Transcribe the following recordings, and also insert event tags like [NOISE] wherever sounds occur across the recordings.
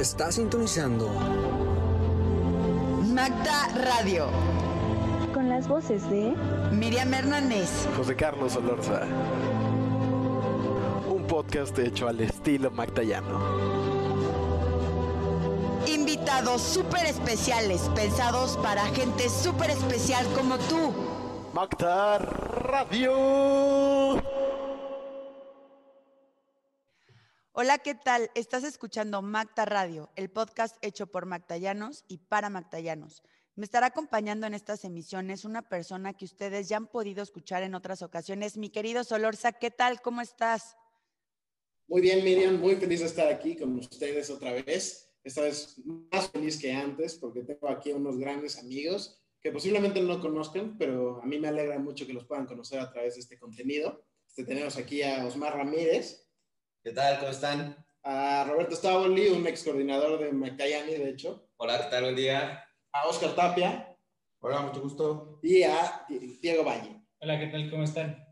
Está sintonizando Magda Radio. Con las voces de Miriam Hernández. José Carlos Olorza. Un podcast hecho al estilo magdayano. Invitados súper especiales, pensados para gente súper especial como tú. Magda Radio. Hola, ¿qué tal? Estás escuchando Magda Radio, el podcast hecho por Magdayanos y para Magdayanos. Me estará acompañando en estas emisiones una persona que ustedes ya han podido escuchar en otras ocasiones. Mi querido Solorza, ¿qué tal? ¿Cómo estás? Muy bien, Miriam, muy feliz de estar aquí con ustedes otra vez. Esta vez más feliz que antes porque tengo aquí unos grandes amigos que posiblemente no conozcan, pero a mí me alegra mucho que los puedan conocer a través de este contenido. Este, tenemos aquí a Osmar Ramírez, ¿Qué tal? ¿Cómo están? a Roberto Stavoli, un ex coordinador de Macayani, de hecho, Hola, ¿qué tal? Buen día. a Oscar Tapia Hola, mucho gusto. y a Diego Valle. Hola, ¿qué tal? ¿Cómo están?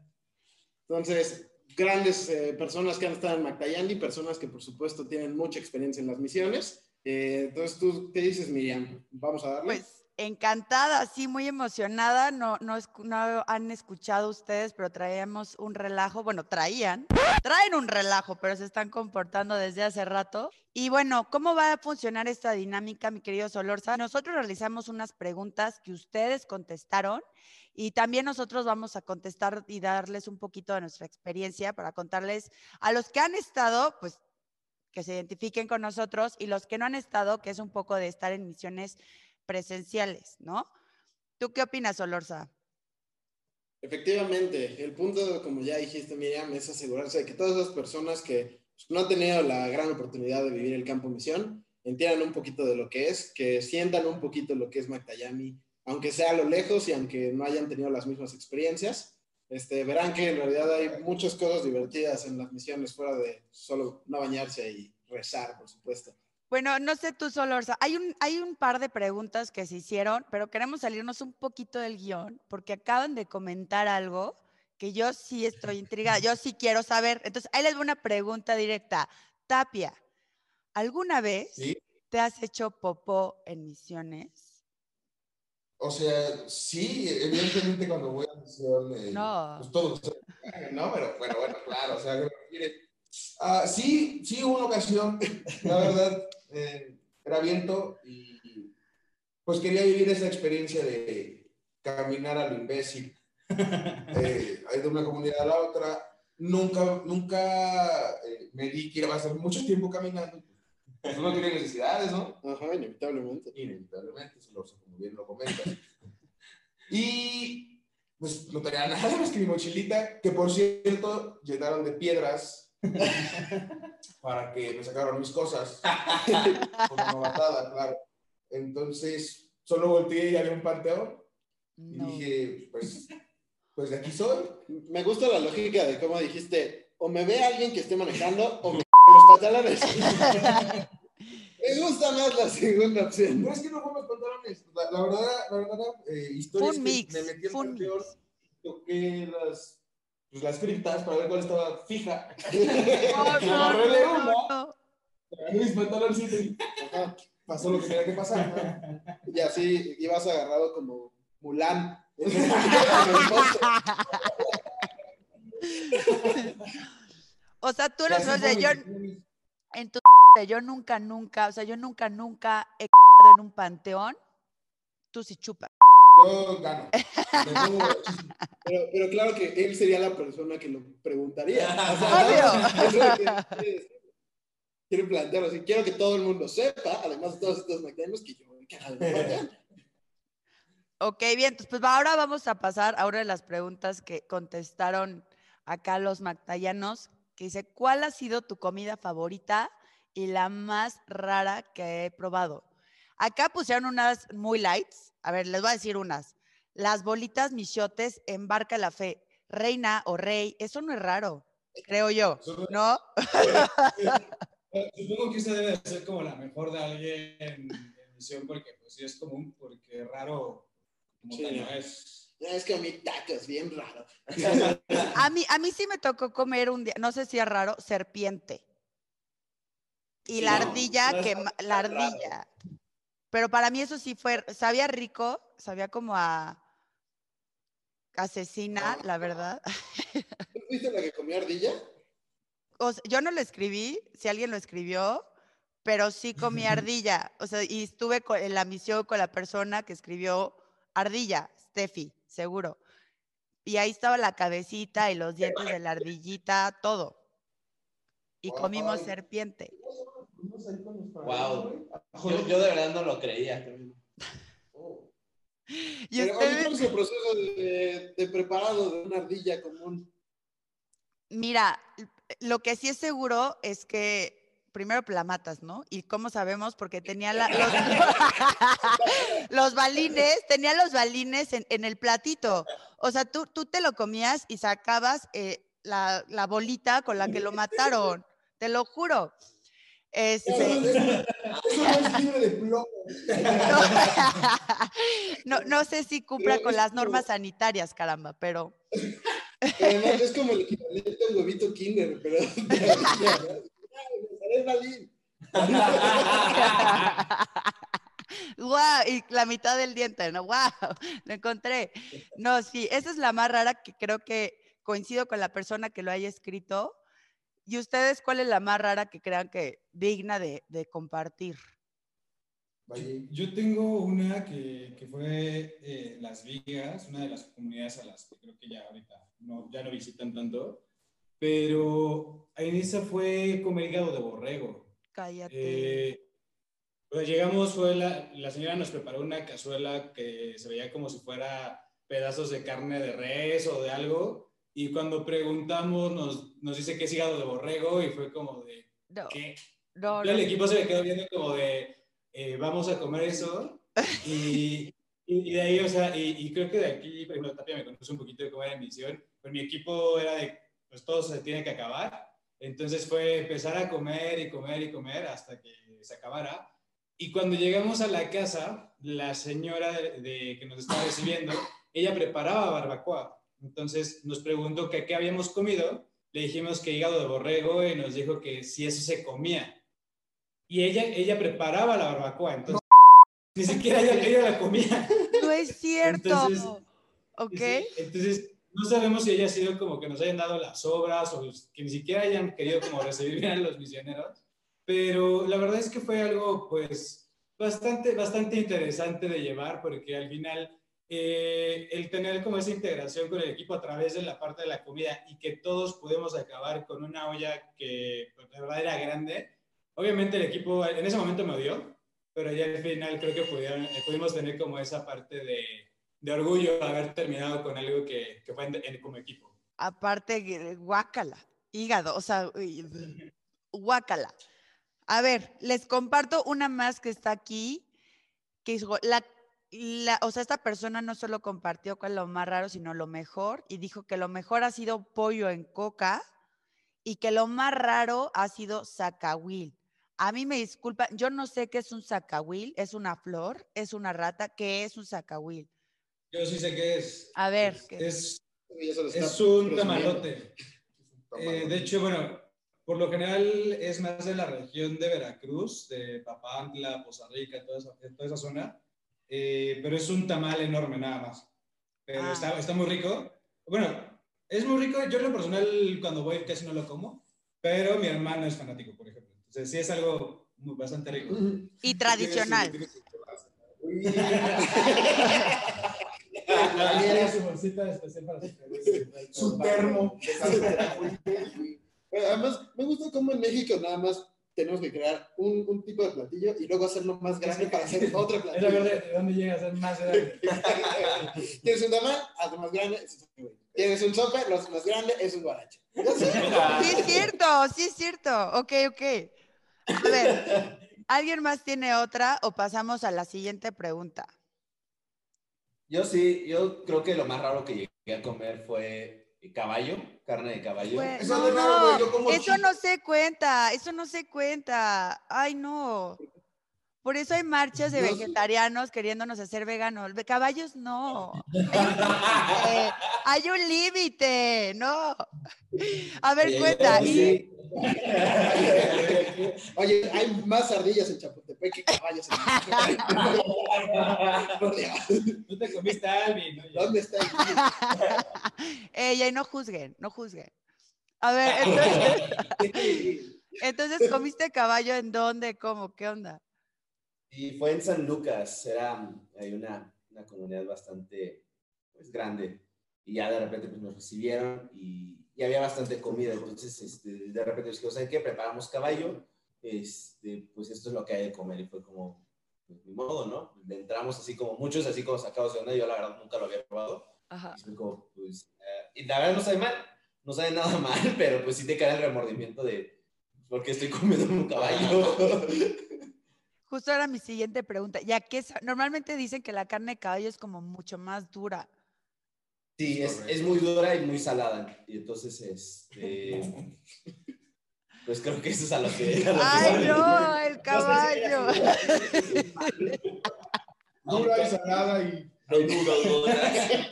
Entonces, grandes eh, personas que han estado en Mactayandi, personas que por supuesto tienen mucha experiencia en las misiones. Eh, entonces, ¿tú qué dices, Miriam? Vamos a darle. Pues encantada, sí, muy emocionada. No, no, no han escuchado ustedes, pero traíamos un relajo. Bueno, traían, traen un relajo, pero se están comportando desde hace rato. Y bueno, ¿cómo va a funcionar esta dinámica, mi querido Solorza? Nosotros realizamos unas preguntas que ustedes contestaron y también nosotros vamos a contestar y darles un poquito de nuestra experiencia para contarles a los que han estado, pues que se identifiquen con nosotros y los que no han estado, que es un poco de estar en misiones presenciales, ¿no? ¿Tú qué opinas, Olorza? Efectivamente, el punto, como ya dijiste, Miriam, es asegurarse de que todas esas personas que no han tenido la gran oportunidad de vivir el campo misión entiendan un poquito de lo que es, que sientan un poquito lo que es Mactayami, aunque sea a lo lejos y aunque no hayan tenido las mismas experiencias. Este, verán que en realidad hay muchas cosas divertidas en las misiones fuera de solo no bañarse y rezar, por supuesto. Bueno, no sé tú, Solorza. Hay un, hay un par de preguntas que se hicieron, pero queremos salirnos un poquito del guion porque acaban de comentar algo que yo sí estoy intrigada, yo sí quiero saber. Entonces, ahí les voy una pregunta directa. Tapia, ¿alguna vez Sí. te has hecho popó en misiones? O sea, sí, evidentemente cuando voy a misión, eh, No. pues todo ¿no? Pero bueno, bueno, claro, o sea, [LAUGHS] ah, sí, sí hubo una ocasión, la verdad, eh, era viento y pues quería vivir esa experiencia de caminar a lo imbécil, [LAUGHS] eh, de una comunidad a la otra. Nunca, nunca eh, me di que iba a estar mucho tiempo caminando. Pues uno tiene necesidades, ¿no? Ajá, inevitablemente. inevitablemente, lo- como bien lo comentas. y pues no tenía nada más que mi mochilita, que por cierto llenaron de piedras [LAUGHS] para que me sacaran mis cosas, [LAUGHS] como novatada, claro. Entonces, solo volteé y había un panteón y No. dije, pues, pues de aquí soy. Me gusta la lógica de cómo dijiste, o me ve alguien que esté manejando o me [LAUGHS] los pantalones. me gusta más la segunda opción. No es que no fueron los pantalones, la, la verdad, la verdad, eh, historia Fue es que mix, me metí fue un panteón, toqué las, pues, las criptas para ver cuál estaba fija. [LAUGHS] No, Me no, no, una, no. mis pantaloncitos y Ajá. pasó lo que tenía que pasar. ¿no? Y así ibas agarrado como Mulan. O sea, tú Y lo así sabes, fue de yo, en tu yo nunca, nunca, o sea, yo nunca, nunca he en un panteón. Tú sí chupas. Yo gano. Pongo. Pero, pero claro que él sería la persona que lo preguntaría. [LAUGHS] O sea, Obvio. eso es lo que quiere decir. Quiere plantearlo así. Quiero que todo el mundo sepa, además de todos estos mecanismos, que yo voy a. [LAUGHS] Ok, bien, entonces, pues ahora vamos a pasar a una de las preguntas que contestaron acá los mactayanos, que dice, ¿cuál ha sido tu comida favorita y la más rara que he probado? Acá pusieron unas muy lights. A ver, les voy a decir unas. Las bolitas michotes en Barca La Fe. Reina o rey, eso no es raro, creo yo, ¿no? Supongo que esa debe de ser como la mejor de alguien en, en misión porque pues sí es común, porque raro como Sí. tal no es. Ya es que a mí tacos, bien raro. [LAUGHS] A mí, a mí sí me tocó comer un día, no sé si es raro, serpiente. y Sí, la no, ardilla, no que la raro. Pero para mí eso sí fue, sabía rico, sabía como a asesina, la verdad. [LAUGHS] ¿Tú fuiste la que comió ardilla? O sea, yo no lo escribí, si alguien lo escribió, pero sí comí [LAUGHS] ardilla. O sea, y estuve en la misión con la persona que escribió ardilla, Steffi, seguro. Y ahí estaba la cabecita y los dientes de la ardillita, todo. Y comimos Wow. Yo, yo de verdad no lo creía. [LAUGHS] Y Pero, oye, ustedes, ¿cómo es el proceso de, de preparado de una ardilla común? mira, lo que sí es seguro es que primero la matas, ¿no? Y cómo sabemos, porque tenía la- los, [LAUGHS] los balines, tenía los balines en, en el platito. O sea, tú, tú te lo comías y sacabas eh, la, la bolita con la que lo mataron. Te lo juro. Eso, Este, eso no es libre de plomo. no, no sé si cumpla con las normas sanitarias, caramba, pero Además, es como el equivalente a un huevito kinder, pero. ¡Guau! Y la mitad del diente, ¿no? ¡Guau! Lo encontré. No, sí, esa es la más rara que creo que coincido con la persona que lo haya escrito. ¿Y ustedes cuál es la más rara que crean que digna de, de compartir? Yo tengo una que, que fue eh, Las Vigas, una de las comunidades a las que creo que ya ahorita no, ya no visitan tanto, pero en esa fue comer hígado de borrego. Cállate. Eh, pues llegamos, fue la, la señora nos preparó una cazuela que se veía como si fuera pedazos de carne de res o de algo, y cuando preguntamos nos, nos dice que es hígado de borrego y fue como de, no, ¿qué? no, el equipo se me quedó viendo como de, eh, vamos a comer eso. [LAUGHS] Y, y, de ahí, o sea, y, y creo que de aquí, por ejemplo, Tapia me conoce un poquito de cómo era mi misión, pero mi equipo era de, pues todo se tiene que acabar. Entonces fue empezar a comer y comer y comer hasta que se acabara. Y cuando llegamos a la casa, la señora de, de- que nos estaba recibiendo, ella preparaba barbacoa. Entonces nos preguntó que qué habíamos comido. Le dijimos que hígado de borrego y nos dijo que si eso se comía. Y ella, ella preparaba la barbacoa, entonces [LAUGHS] ni siquiera ella, ella la comía. No es cierto. Entonces, ¿Ok? Entonces, no sabemos si haya sido como que nos hayan dado las obras o que ni siquiera hayan querido como recibir bien a los misioneros, pero la verdad es que fue algo pues bastante, bastante interesante de llevar porque al final eh, el tener como esa integración con el equipo a través de la parte de la comida y que todos pudimos acabar con una olla que pues, la verdad era grande, obviamente el equipo en ese momento me odió, pero ya al final creo que pudieron, eh, pudimos tener como esa parte de, de orgullo de haber terminado con algo que, que fue en- en- como equipo. Aparte, gue- guácala, hígado, o sea, guácala. A ver, les comparto una más que está aquí, que dijo, la, la- o sea, esta persona no solo compartió con lo más raro, sino lo mejor, y dijo que lo mejor ha sido pollo en coca y que lo más raro ha sido zacahuil. A mí me disculpa, yo no sé qué es un zacahuil, es una flor, es una rata, ¿qué es un zacahuil? Yo sí sé qué es. A ver, Es, ¿qué? es, es un presumiendo. tamalote. Eh, de hecho, bueno, por lo general es más de la región de Veracruz, de Papantla, Poza Rica, toda esa, toda esa zona. Eh, pero es un tamal enorme nada más. Pero Ah. está, está muy rico. Bueno, es muy rico. Yo en lo personal cuando voy casi no lo como, pero mi hermano es fanático, por ejemplo. Entonces sí es algo muy, bastante rico. Y tradicional. [LAUGHS] Su bolsita especial para su Su [LAUGHS] termo. [LAUGHS] Además, me gusta cómo en México nada más tenemos que crear un, un tipo de platillo y luego hacerlo más grande para hacer [LAUGHS] otro Es la platillo. verdad, ¿de dónde llega a ser más grande? [LAUGHS] ¿Tienes un tamal? Hazlo más grande. es un. ¿Tienes un sope? Lo haces más grande, es un guaracho. Sí es cierto, sí es cierto. Ok, ok. A ver, ¿alguien más tiene otra o pasamos a la siguiente pregunta? Yo sí, yo creo que lo más raro que llegué a comer fue caballo, carne de caballo. Eso no, es raro, güey, no, yo como eso chico. no se cuenta, eso no se cuenta. Ay, no. Por eso hay marchas de vegetarianos queriéndonos hacer veganos. De caballos no. [LAUGHS] Hay un límite, no. A ver, cuenta. Y [LAUGHS] Oye, hay más ardillas en Chapultepec que caballos en [LAUGHS] Dios, Tú te comiste a Alvin. oye. ¿Dónde está el [LAUGHS] Ey, ey, no juzguen, no juzguen. A ver, entonces, entonces, ¿comiste caballo en dónde? ¿Cómo? ¿Qué onda? Y fue en San Lucas, era hay una, una comunidad bastante pues, grande. Y ya de repente pues, nos recibieron y, y había bastante comida. Entonces, este, de repente dijimos, ¿saben qué? Preparamos caballo, este, pues esto es lo que hay de comer. Y fue como, pues, ni modo, ¿no? Le entramos así como muchos, así como sacados de onda. Yo la verdad nunca lo había probado. Ajá. Y como, pues, eh, y la verdad no sabe mal, no sabe nada [LAUGHS] mal, pero pues sí te cae el remordimiento de, ¿por qué estoy comiendo un caballo? [LAUGHS] Justo era mi siguiente pregunta. Ya que normalmente dicen que la carne de caballo es como mucho más dura. Sí, es, es muy dura y muy salada. Y entonces, este. Pues creo que eso es a lo que. a lo ¡Ay, no! ¡El caballo! [LAUGHS] Dura y salada y. No dudo, dudas.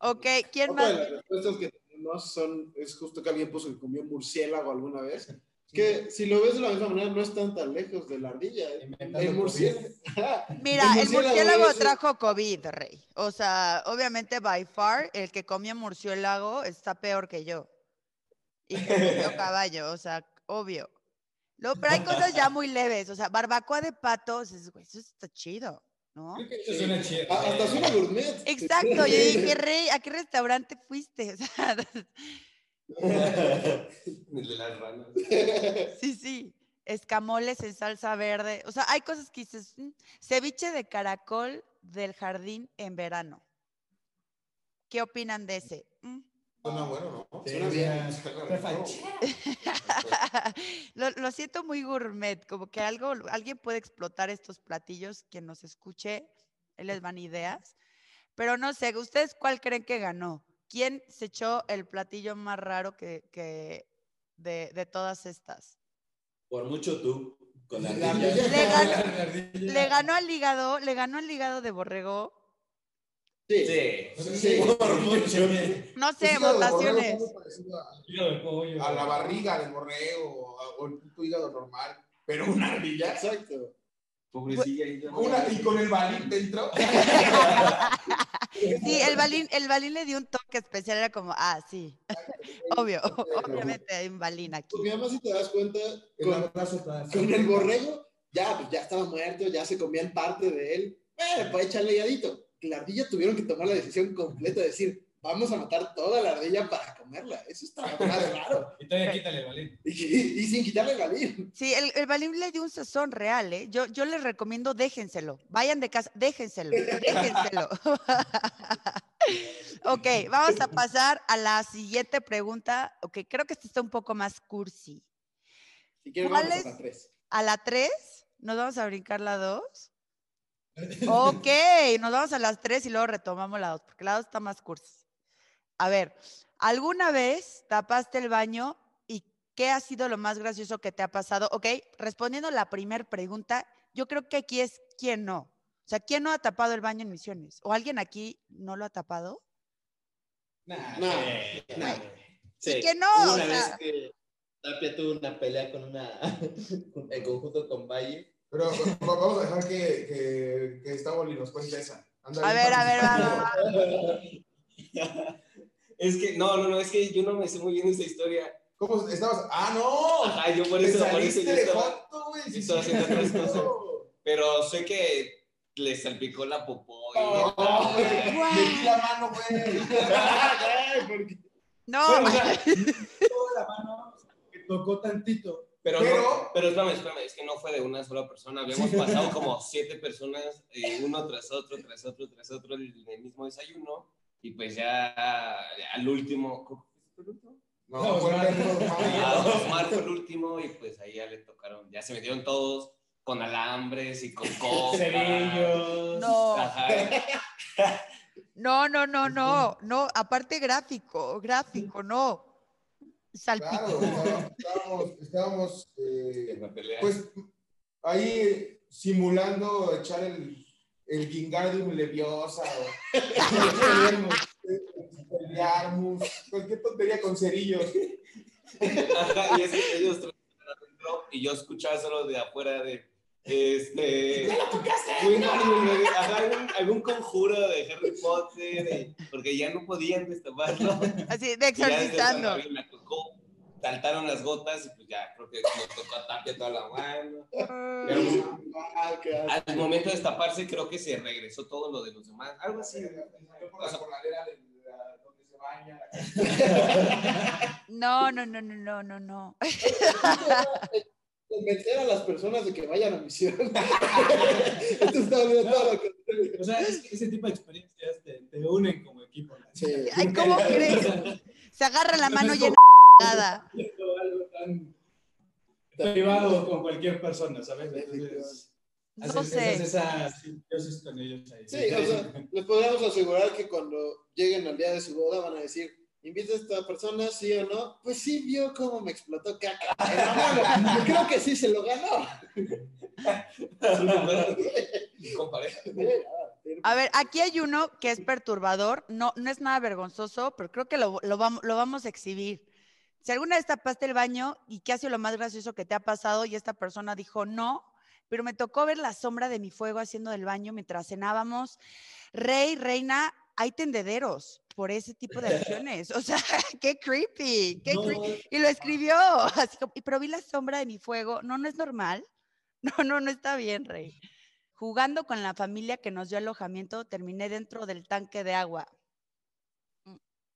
Ok, ¿quién Otra de más? las respuestas que tenemos son, es justo que alguien puso que comió murciélago alguna vez. Que si lo ves de la misma manera, no están tan lejos de la ardilla. ¿eh? El murciélago. [LAUGHS] Mira, El el murciélago trajo COVID, rey. O sea, obviamente, by far, el que comía murciélago está peor que yo. Y que comió [LAUGHS] caballo, o sea, obvio. No, pero hay cosas ya muy leves. O sea, barbacoa de patos, es- güey, eso está chido, ¿no? Creo que eso suena chido. Hasta suena gourmet. Exacto, yo [LAUGHS] dije, rey, ¿a qué restaurante fuiste? O sea, [LAUGHS] El de las ranas. [LAUGHS] sí, sí. Escamoles en salsa verde. O sea, hay cosas que dices, "Mm". ceviche de caracol del jardín en verano. ¿Qué opinan de ese? "Mm". Suena bueno, ¿no? Sí, Suena bien. [LAUGHS] lo, lo siento muy gourmet, como que algo, alguien puede explotar estos platillos, quien nos escuche, les van ideas. Pero no sé, ¿ustedes cuál creen que ganó? ¿Quién se echó el platillo más raro que, que de, de todas estas? Por mucho tú, con la. Le ganó, le ganó al hígado, le ganó al hígado de borrego. Sí. Sí. Sí, por mucho. No Pues sé, borrego votaciones. a-. A la barriga del borrego o, el puto hígado normal. Pero una ardilla. Exacto. Pobrecilla. y yo- Una, y con el balín dentro. [LAUGHS] [LAUGHS] Sí, el balín, el balín le dio un toque especial, era como, ah, sí, [LAUGHS] obvio, obviamente hay un balín aquí. Porque además, si te das cuenta, con, el borrego, ya, pues, ya estaba muerto, ya se comían parte de él. Bueno, pues echarle higadito. La ardilla tuvieron que tomar la decisión completa de decir, vamos a matar toda la ardilla para comerla. Eso está [LAUGHS] más raro. Y todavía quítale el balín. Y, y sin quitarle el balín. Sí, el, el balín le dio un sazón real, ¿eh? Yo, yo les recomiendo, déjenselo, vayan de casa, déjenselo, déjenselo. [LAUGHS] ok, vamos a pasar a la siguiente pregunta, ok, creo que esta está un poco más cursi. Si quieres, ¿Cuál vamos es? a la tres. ¿A la 3? ¿Nos vamos a brincar la 2? [LAUGHS] Ok, nos vamos a las 3 y luego retomamos la 2, porque la 2 está más cursi. A ver, ¿alguna vez tapaste el baño y qué ha sido lo más gracioso que te ha pasado? Ok, respondiendo la primera pregunta, yo creo que aquí es quién no. O sea, ¿quién no ha tapado el baño en misiones? ¿O alguien aquí no lo ha tapado? Nah, No, que no, o Una sea- vez que Tapia tuvo una pelea con una. [LAUGHS] en conjunto con Valle. Pero va- vamos a dejar que, que, que Staboli nos cuente esa. A ver, a ver, va, va. [LAUGHS] Es que, no, no, no, es que yo no me sé muy bien esa historia. ¿Cómo estabas? ¡Ah, no! Ajá, yo por eso, por eso yo estaba. güey. estaba haciendo otras cosas. [LAUGHS] Pero sé que le salpicó la popó. y- No, güey. Metí la mano, güey. [LAUGHS] No, Bueno, o sea, [LAUGHS] toda la mano que tocó tantito. Pero, Pero- no, pero espérame, espérame, es que no fue de una sola persona. Habíamos pasado como siete personas, eh, uno tras otro, tras otro, tras otro, en el mismo desayuno. Y pues ya al último. No, No, fue Osmar. Ah, Osmar. Fue el último y pues ahí ya le tocaron, ya se metieron todos con alambres y con copas. Cerillos. no. No, no, no, no, no, aparte gráfico, gráfico, no. Salpicó. Claro, estábamos- estábamos, eh, En la pelea. pues ahí simulando echar el, el Gingardium Leviosa o el Yarmus, cualquier tontería con cerillos. Y es que ellos y yo escuchaba de afuera de. Este. Algún, algún conjuro de Harry Potter, porque ya no podían destaparlo. Así, de exorcizando. Saltaron las gotas y pues ya creo que nos tocó a Tapia toda la mano. Pero pues, Ah, al momento de destaparse creo que se regresó todo lo de los demás. Algo así. No, no, no, no, no, no, no. [LAUGHS] Convencer a las personas de que vayan a misión. [LAUGHS] Esto está bien, todo lo contrario. O sea, es que ese tipo de experiencias te, te unen como equipo. ¿no? Sí. Ay, ¿cómo [LAUGHS] crees? Se agarra la mano llena nada. Algo, algo tan privado con cualquier persona, ¿sabes? Entonces, No haces, sé. haces esa simbiosis con ellos ahí. Sí, o sea, les podríamos asegurar que cuando lleguen al día de su boda van a decir, ¿invita a esta persona, sí o no? Pues sí, vio cómo me explotó caca. [LAUGHS] Yo creo que sí se lo ganó. [LAUGHS] Pareja. A ver, aquí hay uno que es perturbador, no, no es nada vergonzoso, pero creo que lo, lo vamos, lo vamos a exhibir. Si alguna vez tapaste el baño y qué ha sido lo más gracioso que te ha pasado y esta persona dijo no, pero me tocó ver la sombra de mi fuego haciendo del baño mientras cenábamos. Rey, reina, hay tendederos por ese tipo de acciones. O sea, [LAUGHS] qué creepy, qué No, creepy. Y lo escribió, [LAUGHS] así como, "Y pero vi la sombra de mi fuego. No, no es normal. [LAUGHS] No, no, no está bien, Rey. Jugando con la familia que nos dio alojamiento, terminé dentro del tanque de agua.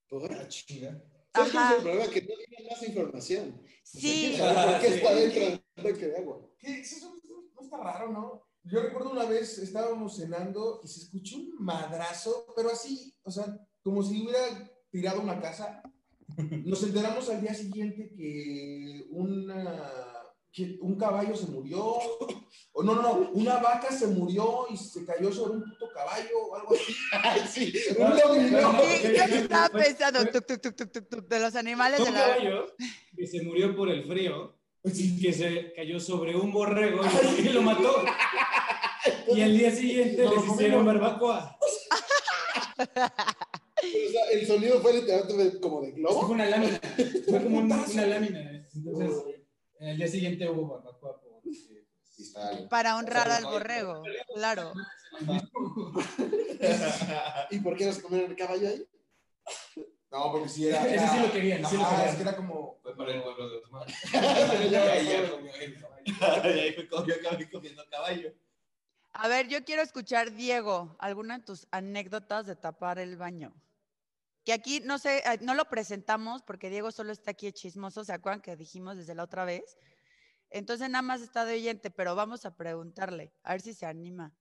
¿Por? Chinga. ¿Sabes cuál es el problema? Que no tienen más información. Sí. ¿quién sabe ¿Por qué está dentro del tanque de agua? ¿Qué? Eso no, está raro, ¿no? Yo recuerdo una vez estábamos cenando y se escuchó un madrazo, pero así, o sea, como si hubiera tirado una casa. Nos enteramos al día siguiente que una un caballo se murió, o no, no, no, una vaca se murió y se cayó sobre un puto caballo o algo así. Ay, [LAUGHS] sí, No, un dominó. yo que estaba pensando tuc, tuc, tuc, tuc, tuc, tuc, de los animales Un de la... caballo que se murió por el frío y que se cayó sobre un borrego y lo mató. Y al día siguiente No, les ¿cómo hicieron no? barbacoa. O sea, el sonido fue literalmente como de globo. fue una lámina. Fue como un- una lámina. Entonces, el día siguiente hubo barbacoa. porque. Para honrar al borrego, claro. ¿Y por qué no se comieron el caballo ahí? No, porque sí era. Ese sí lo querían, sí lo Ajá, querían. es que era como. Fue para el pueblo de Osman. Yo acabé comiendo caballo. A ver, yo quiero escuchar, Diego, alguna de tus anécdotas de tapar el baño. Que aquí no sé, eh, no lo presentamos porque Diego solo está aquí chismoso, ¿se acuerdan que dijimos desde la otra vez? Entonces nada más está de oyente, pero vamos a preguntarle, a ver si se anima.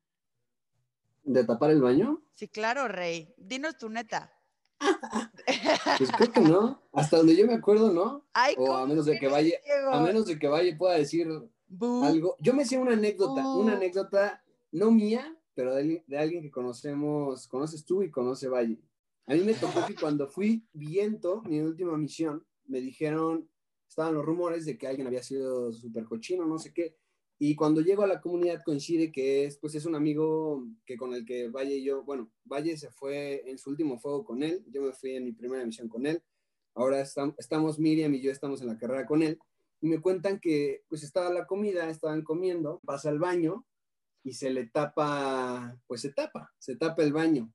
¿De tapar el baño? Sí, claro, Rey. Dinos tu neta. [LAUGHS] Pues creo que no. Hasta donde yo me acuerdo, ¿no. Ay, O a ¿cómo menos de que vaya, Diego? a menos de que vaya pueda decir algo. Yo me sé una anécdota, Oh. una anécdota no mía, pero de, alguien- de alguien que conocemos, conoces tú y conoce Valle. A mí me tocó que cuando fui viento, mi última misión, me dijeron, estaban los rumores de que alguien había sido súper cochino, no sé qué. Y cuando llego a la comunidad coincide que es, pues es un amigo que con el que Valle y yo, bueno, Valle se fue en su último fuego con él, yo me fui en mi primera misión con él. Ahora estam- estamos Miriam y yo estamos en la carrera con él y me cuentan que pues estaba la comida, estaban comiendo, pasa al baño y se le tapa, pues se tapa, se tapa el baño.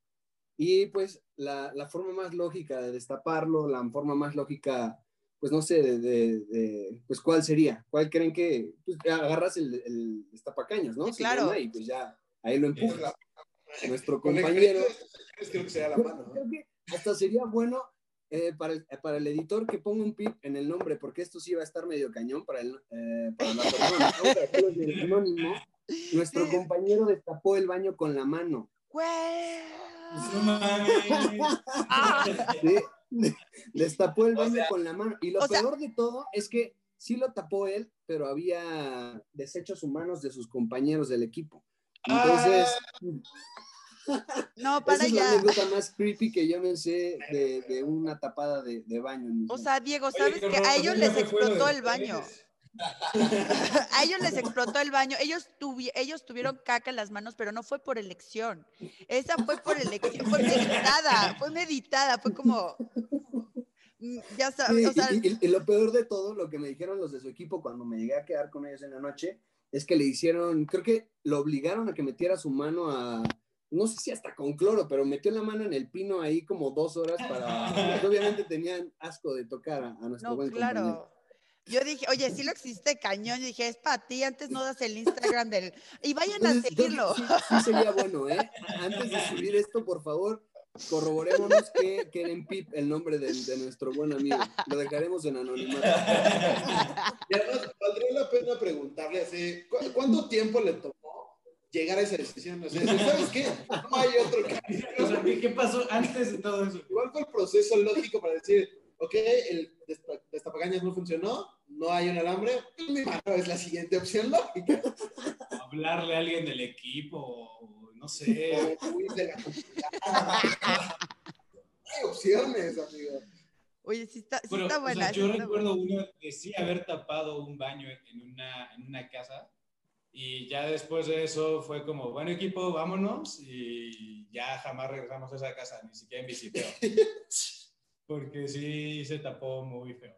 Y pues la, la forma más lógica de destaparlo, la forma más lógica, pues no sé, de, de- de- pues cuál sería, cuál creen que, pues agarras el, el destapacaños, ¿no? Sí, claro. Y pues ya, ahí lo empujas. Nuestro compañero, creo que sería la mano. ¿no? Creo que hasta sería bueno eh, para, el, para el editor que ponga un pip en el nombre, porque esto sí va a estar medio cañón para, el, eh, para la persona. Vamos a dejarlo en el anónimo. [LAUGHS] Nuestro compañero destapó el baño con la mano. Güey. No mames. Ah. ¿sí? Destapó el O baño sea- con la mano. Y lo o sea- peor de todo es que sí lo tapó él, pero había desechos humanos de sus compañeros del equipo. Entonces, No, esa para es la ya. anécdota más creepy que yo me sé de, de una tapada de, de baño. en O sea, Diego, ¿sabes qué que a ellos ya les explotó el baño? [LAUGHS] A ellos les explotó el baño. Ellos, tuvi- ellos tuvieron caca en las manos, pero no fue por elección. Esa fue por elección. Fue meditada, fue meditada. Fue como. Mm, Ya Sí, sabes, o sea, y, y- y lo peor de todo, lo que me dijeron los de su equipo cuando me llegué a quedar con ellos en la noche, es que le hicieron, creo que lo obligaron a que metiera su mano a, no sé si hasta con cloro, pero metió la mano en el pino ahí como dos horas para, obviamente tenían asco de tocar a, a nuestro no, buen compañero. Yo dije, oye, sí lo existe cañón. Yo dije, es para ti, antes no das el Instagram del. Y vayan a Entonces, seguirlo. Sí, sí sería bueno, ¿eh? Antes de subir esto, por favor, corroborémonos que quede en pip el nombre de, de nuestro buen amigo. Lo dejaremos en anonimato. [LAUGHS] Y además, valdría la pena preguntarle así, ¿cu- ¿cuánto tiempo le tomó llegar a esa decisión? O sea, ¿sabes qué? No hay otro camino. O sea, ¿qué, pasó antes de todo eso? ¿Cuál fue el proceso lógico para decir, ok, el desta- destapagañas no funcionó, no hay un alambre, mi mano es la siguiente opción lógica? [LAUGHS] Hablarle a alguien del equipo, o no sé. O. [LAUGHS] Hay opciones, amigo. Oye, sí está, sí Pero, está o buena. sea, sí yo está recuerdo uno de sí haber tapado un baño en una, en una casa y ya después de eso fue como, bueno equipo, vámonos y ya jamás regresamos a esa casa, ni siquiera en visiteo. [LAUGHS] Porque sí se tapó muy feo.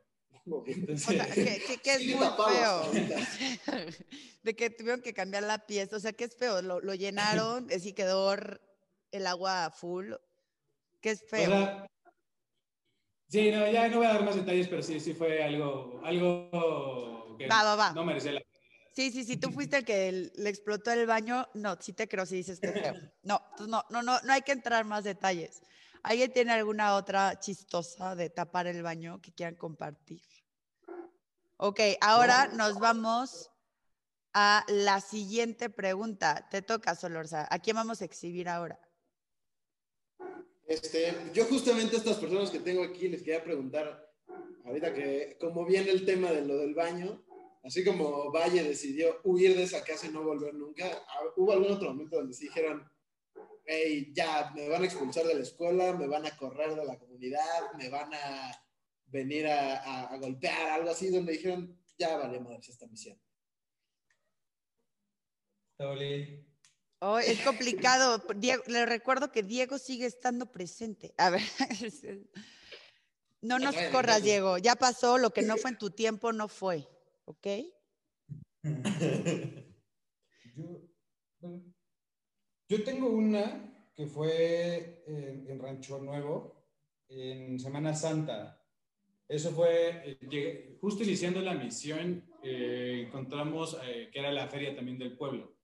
O sea, que, que- que es Sí, muy feo. [LAUGHS] De que tuvieron que cambiar la pieza. O sea, que es feo. Lo, lo llenaron, así quedó el agua full. Que es o feo. sea, sí, no, ya no voy a dar más detalles, pero sí, sí fue algo, algo que Va, va, va. no merecía la Sí, sí, sí, tú fuiste el que le explotó el baño. No, sí te creo si dices que es feo. No, entonces no, no, no, no hay que entrar más detalles. ¿Alguien tiene alguna otra chistosa de tapar el baño que quieran compartir? Ok, ahora nos vamos a la siguiente pregunta. Te toca, Solorza. ¿A quién vamos a exhibir ahora? Este, yo justamente a estas personas que tengo aquí les quería preguntar, ahorita que como viene el tema de lo del baño, así como Valle decidió huir de esa casa y no volver nunca, ah, ¿hubo algún otro momento donde se dijeron, hey, ya, me van a expulsar de la escuela, me van a correr de la comunidad, me van a venir a, a- a golpear, algo así, donde dijeron, ya vale madres esta misión? Oh, es complicado. Diego, le recuerdo que Diego sigue estando presente. A ver. [LAUGHS] No nos Bueno, corras, Diego. Ya pasó. Lo que no fue en tu tiempo no fue. ¿Ok? [LAUGHS] Yo, bueno, yo tengo una que fue en, en Rancho Nuevo, en Semana Santa. Eso fue, eh, justo iniciando la misión, eh, encontramos eh, que era la feria también del pueblo.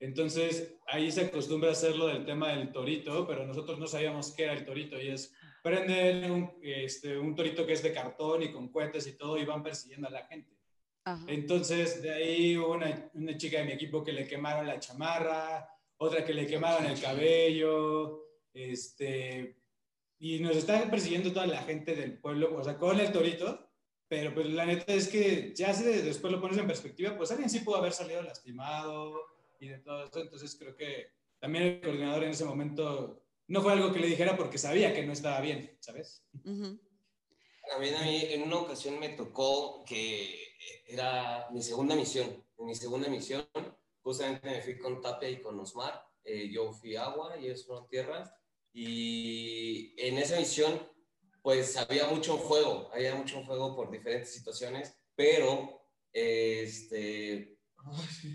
Entonces, ahí se acostumbra a hacerlo del tema del torito, pero nosotros no sabíamos qué era el torito y es prenden un, este, un torito que es de cartón y con cohetes y todo y van persiguiendo a la gente. Ajá. Entonces, de ahí hubo una, una chica de mi equipo que le quemaron la chamarra, otra que le quemaron el cabello, este, y nos está persiguiendo toda la gente del pueblo, o sea, con el torito, pero pues la neta es que ya si después lo pones en perspectiva, pues alguien sí pudo haber salido lastimado y de todo eso, entonces creo que también el coordinador en ese momento no fue algo que le dijera porque sabía que no estaba bien, ¿sabes? Ujú. También a mí en una ocasión me tocó que era mi segunda misión. En mi segunda misión, justamente me fui con Tapia y con Osmar. Eh, yo fui agua y ellos fueron tierra. Y en esa misión, pues había mucho fuego, había mucho fuego por diferentes situaciones, pero este,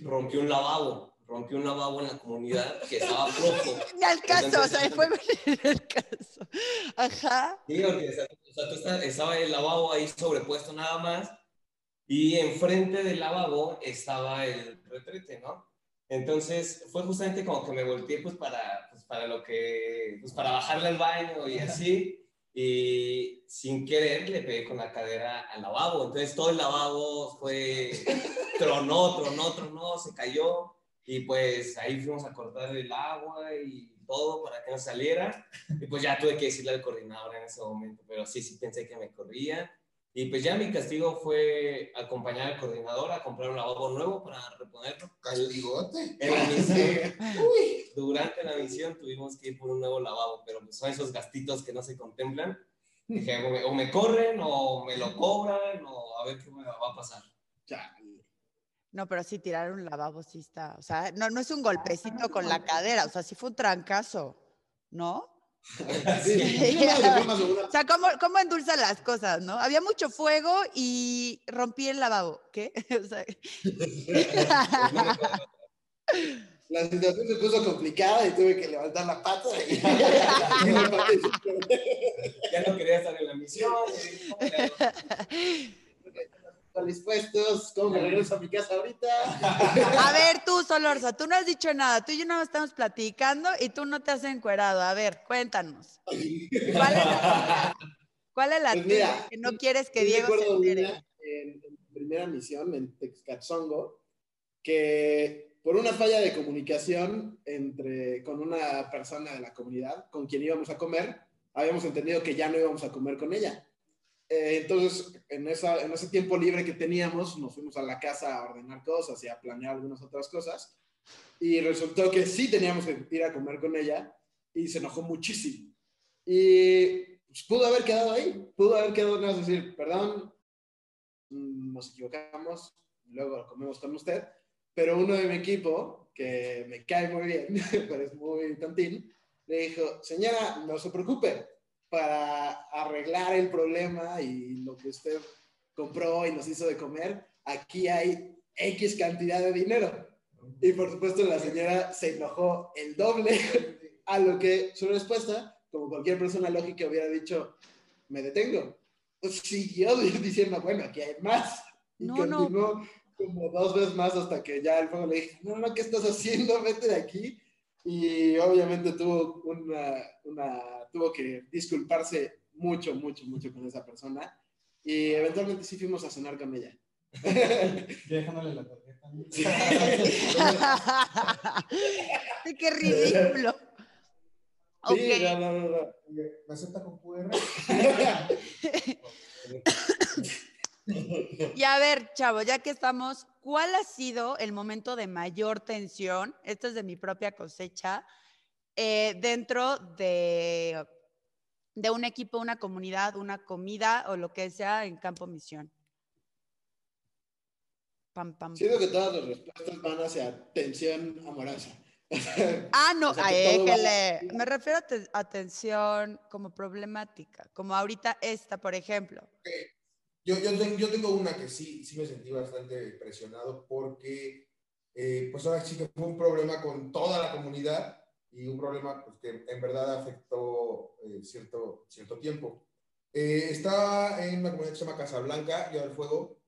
rompió un lavabo, rompió un lavabo en la comunidad que estaba flojo. [LAUGHS] Ni al caso, o Entonces, sea, el fuego [LAUGHS] ni el caso. Ajá. Sí, porque o sea, o sea, tú estaba el lavabo ahí sobrepuesto nada más y enfrente del lavabo estaba el retrete, ¿no? Entonces fue justamente como que me volteé pues para, pues, para lo que, pues para bajarle al baño y así. Y sin querer le pegué con la cadera al lavabo, entonces todo el lavabo fue, [LAUGHS] tronó, tronó, tronó, se cayó. Y pues ahí fuimos a cortar el agua y todo para que no saliera. Y pues ya tuve que decirle al coordinador en ese momento, pero sí, sí pensé que me corría. Y pues ya mi castigo fue acompañar al coordinador a comprar un lavabo nuevo para reponerlo. Castigote. En la misión, [LAUGHS] uy, durante la misión tuvimos que ir por un nuevo lavabo, pero pues son esos gastitos que no se contemplan. Dije, o me, o me corren, o me lo cobran, o a ver qué me va a pasar. Chale. No, pero sí tirar un lavabo sí está. O sea, no, no es un golpecito con la cadera, o sea, sí fue un trancazo, ¿no? [LAUGHS] Sí. [LAUGHS] O sea, ¿cómo, ¿cómo endulza las cosas, no? Había mucho fuego y rompí el lavabo. ¿Qué? [LAUGHS] O sea, La situación se puso complicada y tuve que levantar la pata. Y, y y- Ya no quería estar en la misión. ¿Están dispuestos? ¿Cómo me regreso a mi casa ahorita? A ver, tú, Solorza, tú no has dicho nada. Tú y yo nada más estamos platicando y tú no te has encuerado. A ver, cuéntanos. ¿Cuál es la, cuál es la Pues mira, que no quieres que Diego se entere? una en, en primera misión en Texcachongo que por una falla de comunicación entre, con una persona de la comunidad con quien íbamos a comer, habíamos entendido que ya no íbamos a comer con ella. Eh, entonces, en, esa, en ese tiempo libre que teníamos, nos fuimos a la casa a ordenar cosas y a planear algunas otras cosas. Y resultó que sí teníamos que ir a comer con ella y se enojó muchísimo. Y pues, pudo haber quedado ahí, pudo haber quedado nada más decir, perdón, mm, nos equivocamos, luego comemos con usted. Pero uno de mi equipo, que me cae muy bien, [LAUGHS] pero es muy tontín, le dijo, señora, no se preocupe, para arreglar el problema y lo que usted compró y nos hizo de comer, aquí hay X cantidad de dinero. Y por supuesto la señora se enojó el doble, [LAUGHS] a lo que su respuesta, como cualquier persona lógica hubiera dicho, me detengo. Siguió [LAUGHS] diciendo, bueno, aquí hay más. Y No, no. continuó como dos veces más hasta que ya el fuego le dije, no, no, ¿qué estás haciendo? Vete de aquí. Y obviamente tuvo una, una, tuvo que disculparse mucho, mucho, mucho con esa persona. Y eventualmente sí fuimos a cenar con ella. Dejándole la tarjeta. Sí, qué ridículo. Sí, no, no, no, no. ¿Me acepta con QR? Y a ver, chavo, ya que estamos, ¿cuál ha sido el momento de mayor tensión? Esto es de mi propia cosecha, eh, dentro de, de un equipo, una comunidad, una comida o lo que sea en campo misión. Pam, pam. Siento que todas las respuestas van hacia tensión amorosa. [LAUGHS] Ah, no, O sea, que va- éjele. me refiero a te- a tensión como problemática, como ahorita esta, por ejemplo. Yo, yo, ten- yo tengo una que sí, sí me sentí bastante presionado porque, eh, pues ahora sí que fue un problema con toda la comunidad y un problema pues, que en verdad afectó eh, cierto, cierto tiempo. Eh, en una comunidad que se llama Casablanca, yo del Fuego,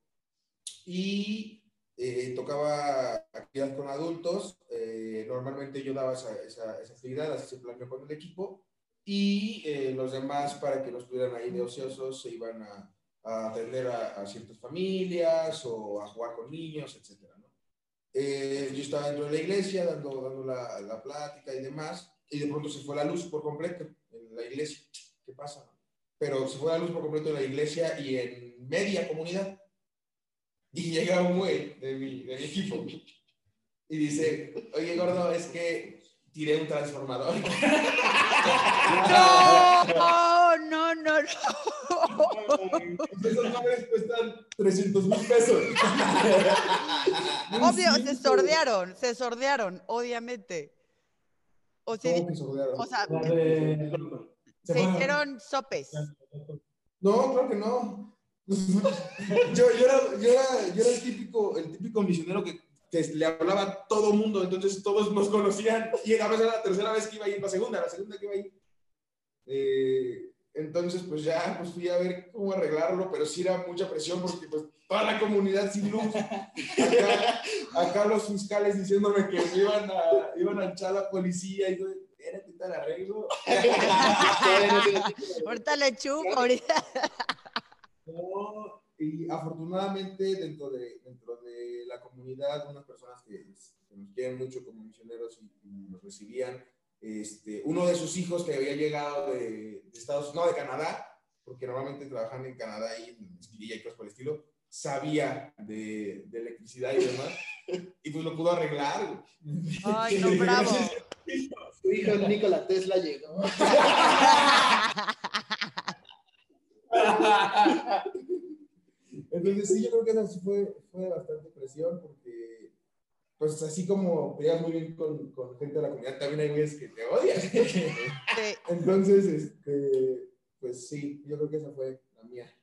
y eh, tocaba actividad con adultos. eh, normalmente yo daba esa, esa, esa actividad, así se planeó con el equipo, y eh, los demás, para que no estuvieran ahí de ociosos, se iban a, a atender a, a ciertas familias o a jugar con niños, etc. Eh, yo estaba dentro de la iglesia dando, dando la, la plática y demás, y de pronto se fue la luz por completo en la iglesia. ¿Qué pasa? Pero se fue la luz por completo en la iglesia y en media comunidad. Y llega un güey de mi, de mi equipo y dice, oye, gordo, es que tiré un transformador. [LAUGHS] No, no. Esos nombres cuestan 300 mil pesos. Obvio, se sordearon, se sordearon, obviamente. O, se- ¿Cómo que sordearon? o sea, La de- se hicieron sopes. No, claro que no. [LAUGHS] Yo, yo, era, yo, era, yo era el típico, el típico misionero que, que le hablaba a todo mundo, entonces todos nos conocían y a veces era la tercera vez que iba a ir, la segunda, la segunda que iba a ir. Eh, entonces, pues ya pues fui a ver cómo arreglarlo, pero sí era mucha presión porque pues toda la comunidad sin luz. Acá, acá los fiscales diciéndome que me iban a, iban a echar a la policía y yo, era que tal arreglo. [LAUGHS] Ahorita le chupo, ahorita. No, y afortunadamente dentro de, dentro de la comunidad, unas personas que, que nos quieren mucho como misioneros y, y nos recibían, este, uno de sus hijos que había llegado de, de Estados no, de Canadá, porque normalmente trabajan en Canadá y en Esquililla y cosas por el estilo, sabía de, de electricidad y demás, y pues lo pudo arreglar. Ay, no, bravo. Su hijo Nikola Tesla llegó. Entonces sí, yo creo que sí fue, fue bastante presión porque pues así como peleas muy bien con, con gente de la comunidad, también hay güeyes que te odian. [LAUGHS] Entonces, este, pues sí, yo creo que esa fue la mía.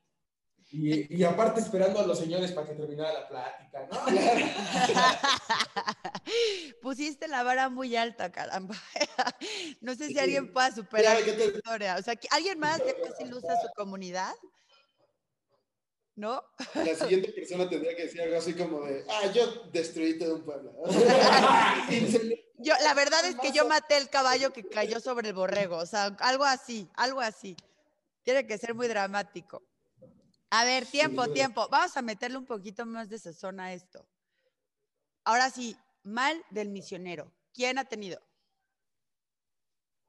Y, y aparte esperando a los señores para que terminara la plática, ¿no? [LAUGHS] Pusiste la vara muy alta, caramba. [LAUGHS] No sé si alguien pueda superar Ya, ¿qué te- historia. O sea, ¿que- ¿alguien más que casi ilustra su comunidad? ¿No? La siguiente persona tendría que decir algo así como de, ah, yo destruí todo un pueblo. [LAUGHS] Yo, la verdad es que yo maté el caballo que cayó sobre el borrego. O sea, algo así, algo así. Tiene que ser muy dramático. A ver, tiempo, sí. tiempo. Vamos a meterle un poquito más de sazón a esto. Ahora sí, mal del misionero. ¿Quién ha tenido?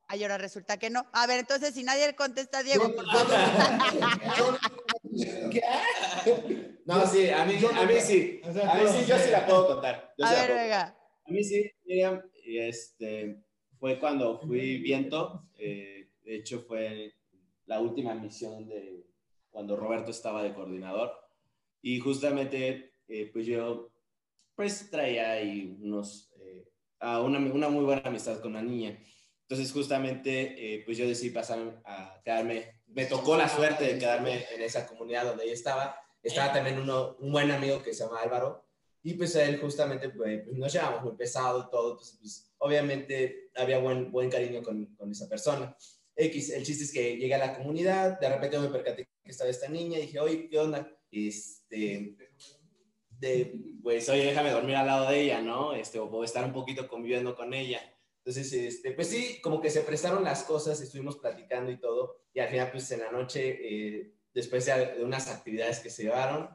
Ay, ahora resulta que no. A ver, entonces, si nadie contesta, Diego, por favor. No, sí, a mí, a mí sí. A mí sí, yo sí la puedo contar. Yo A sí ver, venga. A mí sí, Miriam, y este, fue cuando fui viento, eh, de hecho fue la última misión de cuando Roberto estaba de coordinador y justamente eh, pues yo pues traía ahí unos, eh, a una, una muy buena amistad con una niña. Entonces justamente eh, pues yo decidí pasar a quedarme, me tocó la suerte de quedarme en esa comunidad donde ella estaba. Estaba también uno, un buen amigo que se llama Álvaro, y pues él justamente pues, nos llevamos muy pesado todo, pues obviamente había buen, buen cariño con, con esa persona. X, el chiste es que llegué a la comunidad, de repente me percaté que estaba esta niña y dije, oye, ¿qué onda? Este, de, pues, oye, déjame dormir al lado de ella, ¿no? Este, o estar un poquito conviviendo con ella. Entonces, este, pues sí, como que se prestaron las cosas, estuvimos platicando y todo, y al final, pues en la noche, eh, después de, unas actividades que se llevaron,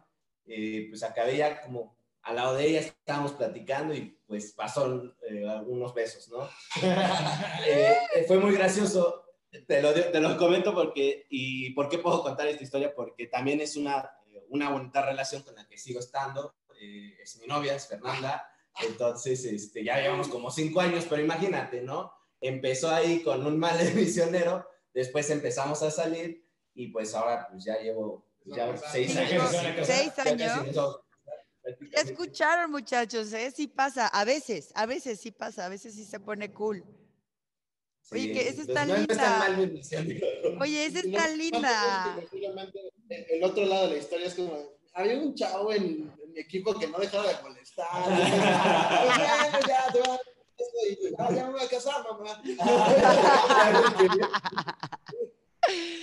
eh, pues acabé ya como al lado de ella, estábamos platicando y pues pasó eh, algunos besos, ¿no? [LAUGHS] Eh, eh, fue muy gracioso, te lo, te lo comento porque, y ¿por qué puedo contar esta historia? Porque también es una, eh, una bonita relación con la que sigo estando, es mi novia, es Fernanda, entonces este, ya llevamos como cinco años, pero imagínate, ¿no? Empezó ahí con un mal de [LAUGHS] misionero, después empezamos a salir y pues ahora pues ya llevo ya seis Sí, años. no, seis años. Ya escucharon, muchachos, ¿eh? Sí pasa, a veces, a veces sí pasa, a veces sí se pone cool. Oye, que esa pues está no, no linda. mal mi. Oye, esa está no, linda. El otro lado de la historia es como, había un chavo en mi equipo que no dejaba de molestar. [LAUGHS] Ya te va. Ah, ya me voy a casar, mamá. [LAUGHS]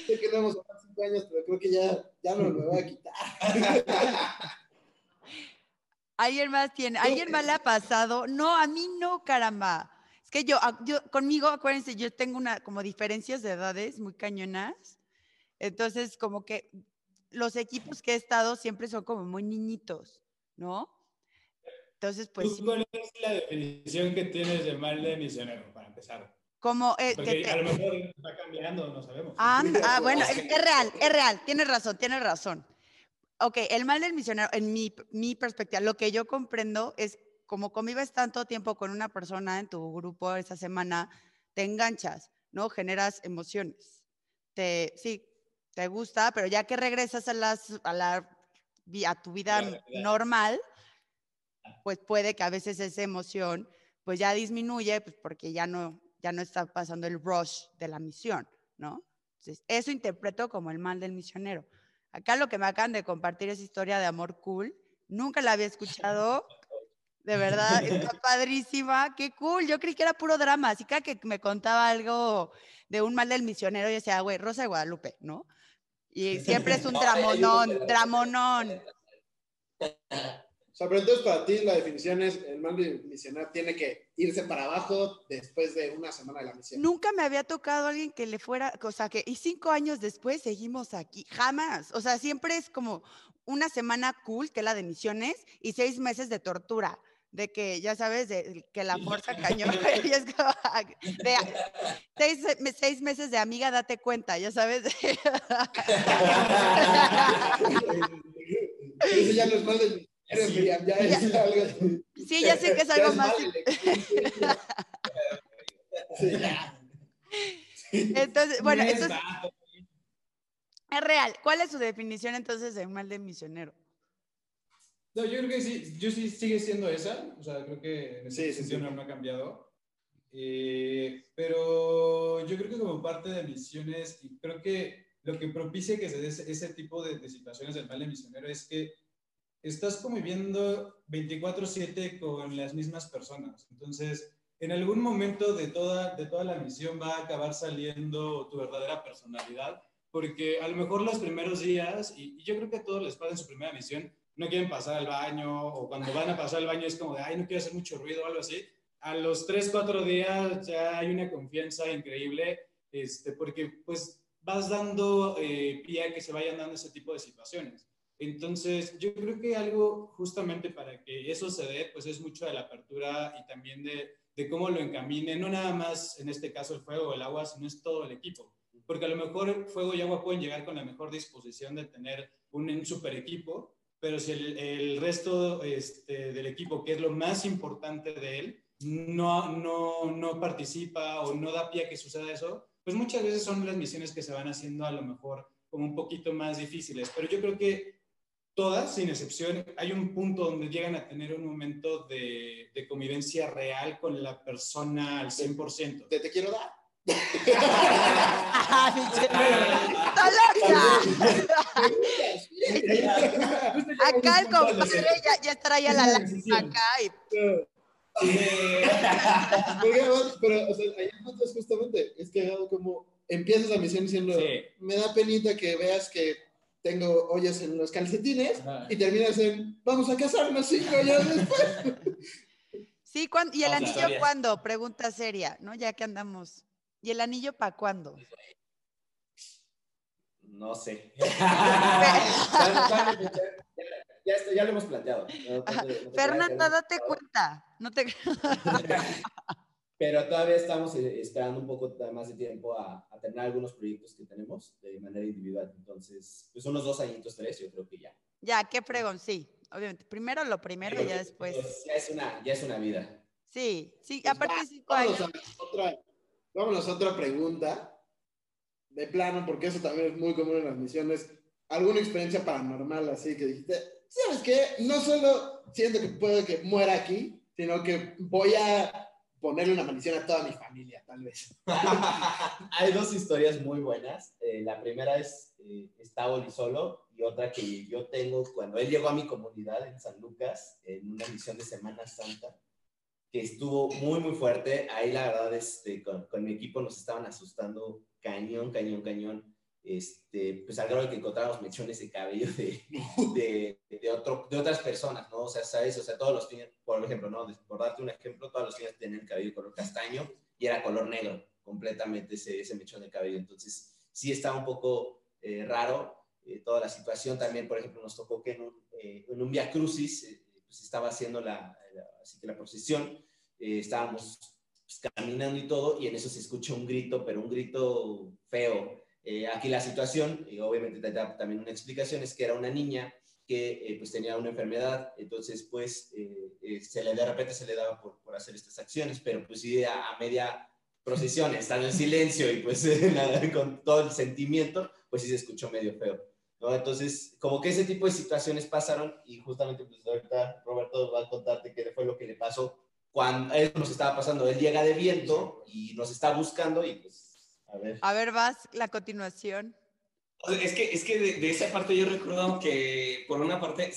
sé que no hemos hablado cinco años, pero creo que ya, ya no me voy a quitar. ¿Alguien más tiene? ¿Alguien más le ha pasado? No, a mí no, caramba. Es que yo, a- yo conmigo, acuérdense, yo tengo una como diferencias de edades muy cañonas. Entonces, como que los equipos que he estado siempre son como muy niñitos, ¿no? Entonces, pues, ¿Tú ¿Cuál es la definición que tienes de mal de misionero, para empezar? como... eh, que Porque te- a lo mejor va cambiando, no sabemos. Ah, [LAUGHS] ah, bueno, es, es real, es real, tienes razón, tienes razón. Ok, el mal del misionero, en mi, mi perspectiva, lo que yo comprendo es como convives tanto tiempo con una persona en tu grupo esa semana, te enganchas, ¿no? Generas emociones. Te, sí, te gusta, pero ya que regresas a, las, a, la, a tu vida normal, pues puede que a veces esa emoción pues ya disminuye, pues porque ya no, ya no está pasando el rush de la misión, ¿no? Entonces, eso interpreto como el mal del misionero. Acá lo que me acaban de compartir es historia de amor cool. Nunca la había escuchado. De verdad, está [LAUGHS] padrísima. Qué cool. Yo creí que era puro drama. Así que cada que me contaba algo de un mal del misionero, yo decía, güey, Rosa de Guadalupe, ¿no? Y siempre es un la- dramonón. O sea, pero entonces para ti la definición es el mal de misionar tiene que irse para abajo después de una semana de la misión. Nunca me había tocado alguien que le fuera, o sea, que y cinco años después seguimos aquí, jamás. O sea, siempre es como una semana cool, que es la de misiones, y seis meses de tortura, de que, ya sabes, de que la fuerza cañón, y es como, de seis, seis meses de amiga, date cuenta, ya sabes. Eso ya no es mal de Miriam, ya es [LAUGHS] algo. sí, ya sé que es ya algo más. mal de- [LAUGHS] Sí, ya. Entonces, bueno, No es entonces, es real. ¿Cuál es su definición entonces de un mal de misionero? No, yo creo que sí, yo sí sigue siendo esa, o sea, creo que en ese Sí, sentido sí. no, no ha cambiado. Eh, pero yo creo que como parte de misiones, y creo que lo que propicia que se dé ese, tipo de, de situaciones del mal de misionero es que estás conviviendo 24/7 con las mismas personas. Entonces, en algún momento de toda, de toda la misión va a acabar saliendo tu verdadera personalidad, porque a lo mejor los primeros días, y, y yo creo que a todos les pasa en su primera misión, no quieren pasar al baño, o cuando van a pasar al baño es como de, ay, no quiero hacer mucho ruido o algo así. A los 3, 4 días ya hay una confianza increíble, este, porque pues vas dando eh, pie a que se vayan dando ese tipo de situaciones. Entonces, yo creo que algo justamente para que eso se dé, pues es mucho de la apertura y también de, de cómo lo encamine, no nada más en este caso el fuego o el agua, sino es todo el equipo. Porque a lo mejor fuego y agua pueden llegar con la mejor disposición de tener un, un super equipo, pero si el, el resto este, del equipo, que es lo más importante de él, no, no, no participa o no da pie a que suceda eso, pues muchas veces son las misiones que se van haciendo a lo mejor como un poquito más difíciles. Pero yo creo que todas, sin excepción, hay un punto donde llegan a tener un momento de, de convivencia real con la persona al 100%. Te, te quiero dar. [LAUGHS] [LAUGHS] Ah, pinche- ¡Está loca! Acá el compadre ya, ya traía la lágrima acá y pero, o sea, ahí encuentras justamente, es que como empiezas la misión diciendo, Sí. me da penita que veas que tengo ollas en los calcetines Ajá. y terminas en, vamos a casarnos cinco años después. Sí, ¿cuándo- ¿y el anillo cuándo? Pregunta seria, ¿no? Ya que andamos. ¿Y el anillo para cuándo? No sé. [LAUGHS] Ya- esto- ya lo hemos planteado. No- no te- no te creas, Fernanda, date cuenta. No te... [LAUGHS] Pero todavía estamos eh, esperando un poco más de tiempo a, a terminar algunos proyectos que tenemos de manera individual. Entonces, pues unos dos añitos, tres, yo creo que ya. Ya, qué fregón, sí. Obviamente, primero lo primero y ya después. Pues, ya, es una, ya es una vida. Sí, sí, Pues aparte va, cinco años. vámonos, a otra, vámonos a otra pregunta. De plano, porque eso también es muy común en las misiones. ¿Alguna experiencia paranormal así que dijiste, ¿sabes qué? No solo siento que puedo que muera aquí, sino que voy a ponerle una maldición a toda mi familia, tal vez. [LAUGHS] Hay dos historias muy buenas. Eh, la primera es, eh, está Oli solo y otra que yo tengo cuando él llegó a mi comunidad en San Lucas, en una misión de Semana Santa, que estuvo muy, muy fuerte. Ahí la verdad, este, con, con mi equipo nos estaban asustando cañón, cañón, cañón. Este, pues al grado de que encontramos mechones de cabello de, [LAUGHS] de, de, otro, de otras personas, ¿no? O sea, ¿sabes? O sea, todos los tienen, por ejemplo, ¿no? Por darte un ejemplo, todos los niños tenían el cabello color castaño y era color negro, completamente ese, ese mechón de cabello. Entonces, sí estaba un poco eh, raro eh, toda la situación. También, por ejemplo, nos tocó que en un, eh, en un Via Crucis, eh, pues estaba haciendo la, la, así que la procesión, eh, estábamos pues, caminando y todo, y en eso se escucha un grito, pero un grito feo. Eh, aquí la situación, y obviamente también una explicación, es que era una niña que eh, pues tenía una enfermedad, entonces pues eh, eh, se le, de repente se le daba por, por hacer estas acciones, pero pues sí a, a media procesión, estando en silencio y pues [LAUGHS] nada, con todo el sentimiento, pues sí se escuchó medio feo. ¿No? Entonces, como que ese tipo de situaciones pasaron y justamente pues ahorita Roberto va a contarte qué fue lo que le pasó cuando eso nos estaba pasando. Él llega de viento y nos está buscando y pues a ver. A ver, vas, la continuación. Es que, es que de, de, esa parte yo recuerdo que por una parte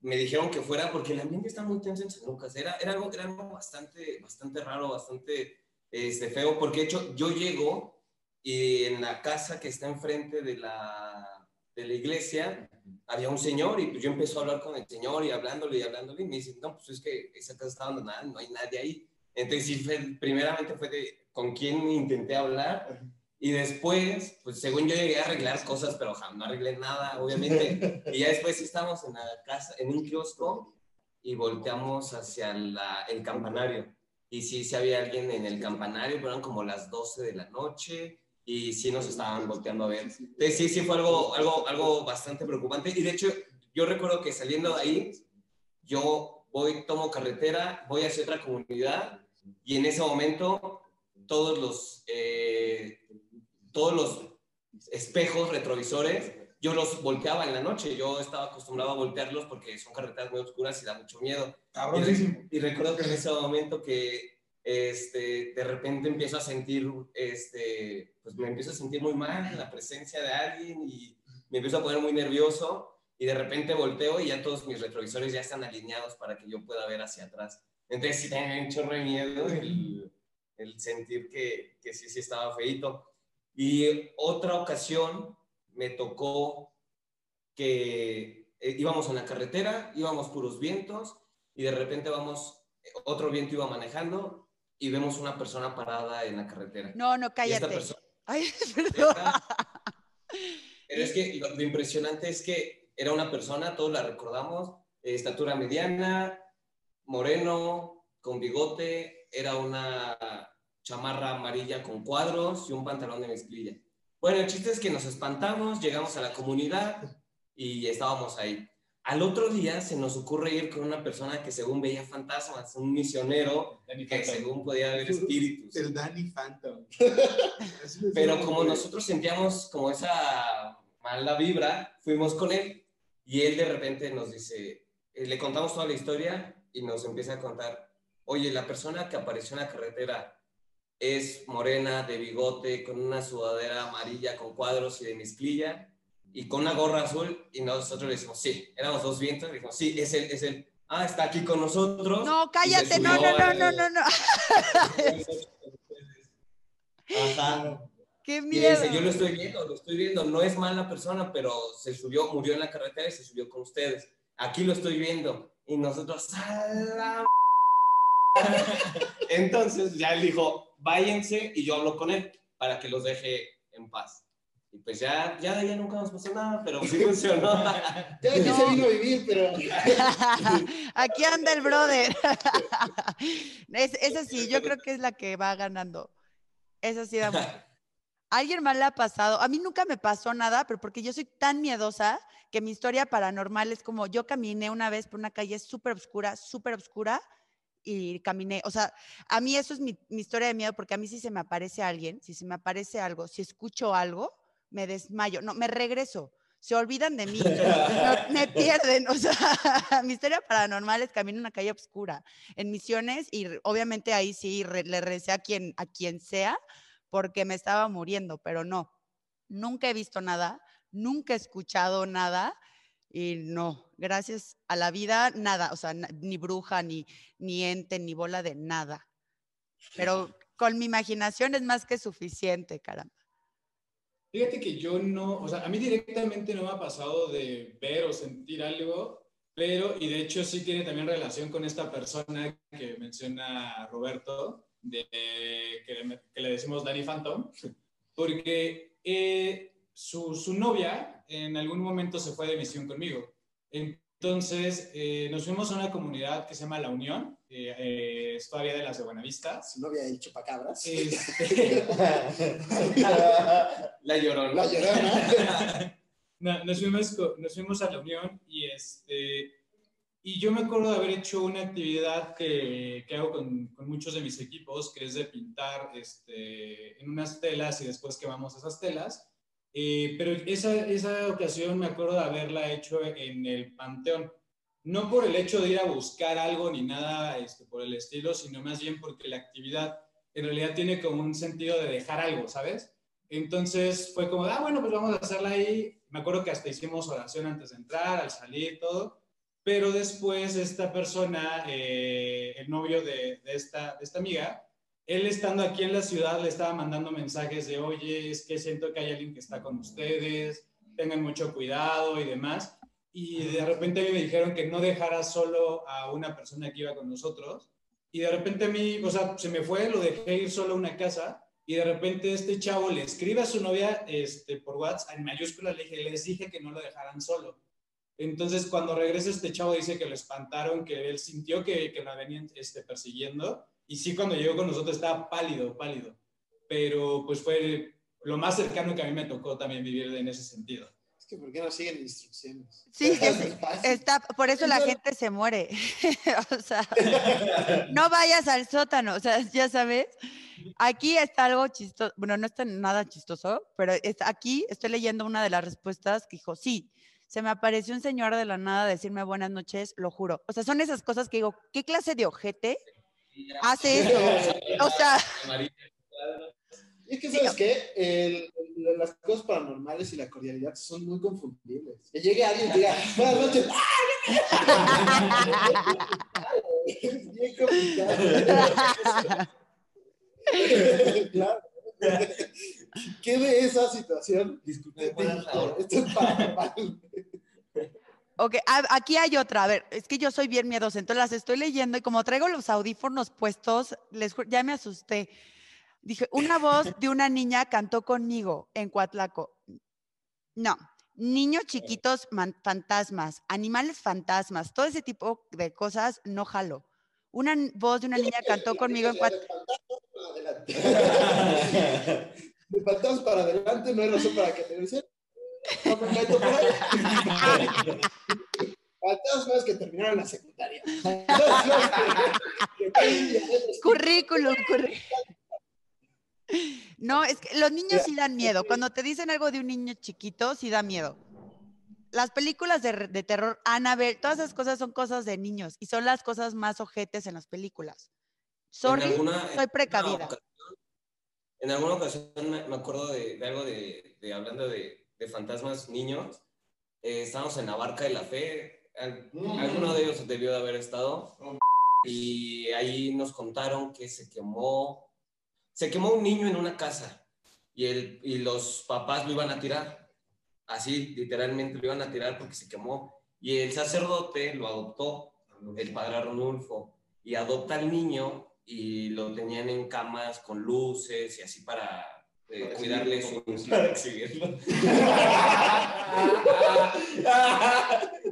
me dijeron que fuera porque el ambiente está muy tenso en San Lucas. Era, era, algo, era algo bastante, bastante raro, bastante este, feo, porque de hecho yo llego y en la casa que está enfrente de la, de la iglesia había un señor y pues yo empecé a hablar con el señor y hablándole y hablándole y me dice, no, pues es que esa casa está abandonada, no hay nadie ahí. Entonces sí, fue, primeramente fue de con quién intenté hablar y después, pues según yo llegué a arreglar cosas, pero jamás no arreglé nada, obviamente. [LAUGHS] Y ya después estamos en la casa, en un kiosco y volteamos hacia la, el campanario. Y sí, sí había alguien en el campanario, pero eran como las 12 de la noche y sí nos estaban volteando a ver. Entonces sí, sí fue algo, algo, algo bastante preocupante. Y de hecho, yo recuerdo que saliendo de ahí, yo voy, tomo carretera, voy hacia otra comunidad y en ese momento todos los, eh, todos los espejos retrovisores yo los volteaba en la noche. Yo estaba acostumbrado a voltearlos porque son carreteras muy oscuras y da mucho miedo. Cabronísimo. Y, recuerdo que en ese momento que este, de repente empiezo a sentir, este, pues me empiezo a sentir muy mal la presencia de alguien y me empiezo a poner muy nervioso y de repente volteo y ya todos mis retrovisores ya están alineados para que yo pueda ver hacia atrás. Entonces sí tenía un chorro de miedo el, el sentir que, que sí, sí estaba feito. Y otra ocasión me tocó que eh, íbamos en la carretera, íbamos puros vientos y de repente vamos, otro viento iba manejando y vemos una persona parada en la carretera. No, no, Y esta cállate. persona- Ay, [LAUGHS] [LAUGHS] perdón. Pero es que lo, lo impresionante es que era una persona, todos la recordamos, eh, estatura mediana, moreno, con bigote, era una chamarra amarilla con cuadros y un pantalón de mezclilla. Bueno, el chiste es que nos espantamos, llegamos a la comunidad y estábamos ahí. Al otro día se nos ocurre ir con una persona que según veía fantasmas, un misionero Danny que Phantom. según podía ver espíritus. El Danny Phantom. [LAUGHS] Pero como nosotros sentíamos como esa mala vibra, fuimos con él y él de repente nos dice, eh, le contamos toda la historia y nos empieza a contar, oye, la persona que apareció en la carretera es morena, de bigote, con una sudadera amarilla con cuadros y de mezclilla y con una gorra azul y nosotros le decimos, sí, éramos dos vientos, le dijimos, sí, es él, es él. Ah, está aquí con nosotros. No, Y cállate, no, no, no, no, no, no. Ajá. Qué Y miedo. dice, yo lo estoy viendo, lo estoy viendo, no es mala persona, pero se subió, murió en la carretera y se subió con ustedes. Aquí lo estoy viendo. Y nosotros, "A la [LAUGHS] Entonces ya él dijo, váyanse y yo hablo con él para que los deje en paz. Y pues ya, ya de nunca nos pasó nada, pero sí [LAUGHS] funcionó. [LAUGHS] Ya que se vino a vivir, pero [LAUGHS] Aquí anda el brother. Es, esa sí, yo creo que es la que va ganando. Esa sí da mucho. ¿A ¿Alguien más le ha pasado? A mí nunca me pasó nada, pero porque yo soy tan miedosa que mi historia paranormal es como yo caminé una vez por una calle súper oscura, súper oscura y caminé. O sea, a mí eso es mi, mi historia de miedo porque a mí si se me aparece alguien, si se me aparece algo, si escucho algo, me desmayo. No, me regreso. Se olvidan de mí, no, [LAUGHS] me pierden. O sea, [LAUGHS] mi historia paranormal es camino en una calle oscura en Misiones y obviamente ahí sí re- le recé a quien, a quien sea porque me estaba muriendo, pero no, nunca he visto nada, nunca he escuchado nada y no, gracias a la vida, nada, o sea, ni bruja, ni, ni ente, ni bola de nada. Pero con mi imaginación es más que suficiente, caramba. Fíjate que yo no, o sea, a mí directamente no me ha pasado de ver o sentir algo, pero, y de hecho sí tiene también relación con esta persona que menciona Roberto, de, que, le, que le decimos Danny Phantom, porque eh, su, su novia en algún momento se fue de misión conmigo. Entonces, eh, nos fuimos a una comunidad que se llama La Unión, eh, es todavía de las de Buenavista. su novia el chupacabras. Este, [LAUGHS] La llorona. La llorona. [LAUGHS] No, nos, fuimos, nos fuimos a la Unión y, este, y yo me acuerdo de haber hecho una actividad que, que hago con, con muchos de mis equipos, que es de pintar este, en unas telas y después quemamos esas telas. Eh, pero esa, esa ocasión me acuerdo de haberla hecho en el Panteón. No por el hecho de ir a buscar algo ni nada este, por el estilo, sino más bien porque la actividad en realidad tiene como un sentido de dejar algo, ¿sabes? Entonces fue como, ah, bueno, pues vamos a hacerla ahí. Me acuerdo que hasta hicimos oración antes de entrar, al salir, todo. Pero después esta persona, eh, el novio de, de esta, de esta amiga, él estando aquí en la ciudad le estaba mandando mensajes de, oye, es que siento que hay alguien que está con ustedes, tengan mucho cuidado y demás. Y de repente a mí me dijeron que no dejara solo a una persona que iba con nosotros. Y de repente a mí, o sea, se me fue, lo dejé ir solo a una casa y de repente este chavo le escribe a su novia este, por WhatsApp en mayúsculas, le dije, les dije que no lo dejaran solo. Entonces cuando regresa este chavo dice que lo espantaron, que él sintió que, que la venían este, persiguiendo y sí cuando llegó con nosotros estaba pálido, pálido. Pero pues fue lo más cercano que a mí me tocó también vivir en ese sentido. Que, ¿por qué no siguen instrucciones? Sí, [LAUGHS] Está es- fácil. Está, por eso la gente se muere. [LAUGHS] o sea, [LAUGHS] no vayas al sótano, o sea, ya sabes. Aquí está algo chistoso, bueno, no está nada chistoso, pero aquí estoy leyendo una de las respuestas que dijo, sí, se me apareció un señor de la nada a decirme buenas noches, lo juro. O sea, son esas cosas que digo, ¿qué clase de ojete hace eso? O sea, Y es que, ¿sabes qué? El- el- las cosas paranormales y la cordialidad son muy confundibles. Que llegue alguien y diga, buenas noches. [LAUGHS] [LAUGHS] Es bien complicado. [LAUGHS] Claro. ¿Qué de esa situación? Disculpe. Esto es paranormal. ok, aquí hay otra, a ver, es que yo soy bien miedosa, entonces las estoy leyendo y como traigo los audífonos puestos, les ya me asusté. Dije, una voz de una niña cantó conmigo en Coatlaco. No, niños chiquitos fantasmas, animales fantasmas, todo ese tipo de cosas no jalo. Una voz de una niña cantó conmigo en Coatlaco. De fantasmas para adelante no hay razón para que te dicen. No me meto por ahí. Fantasmas que terminaron la secundaria. [LAUGHS] [LAUGHS] Currículum, currículum. No, es que los niños sí dan miedo. Cuando te dicen algo de un niño chiquito, sí da miedo. Las películas de, de terror, Annabelle, todas esas cosas son cosas de niños y son las cosas más ojetes en las películas. Sorry, alguna- en soy alguna precavida. ocasión- En alguna ocasión me acuerdo de, de algo de, de hablando de, de fantasmas niños. eh, estábamos en la barca de la fe. al- Alguno de ellos debió de haber estado. Y ahí nos contaron que se quemó. Se quemó un niño en una casa. Y, el, y los papás lo iban a tirar. Así, literalmente lo iban a tirar porque se quemó. Y el sacerdote lo adoptó, el padre Arnulfo, y adopta al niño y lo tenían en camas con luces y así para, eh, Para cuidarle su... Para exhibirlo. [LAUGHS]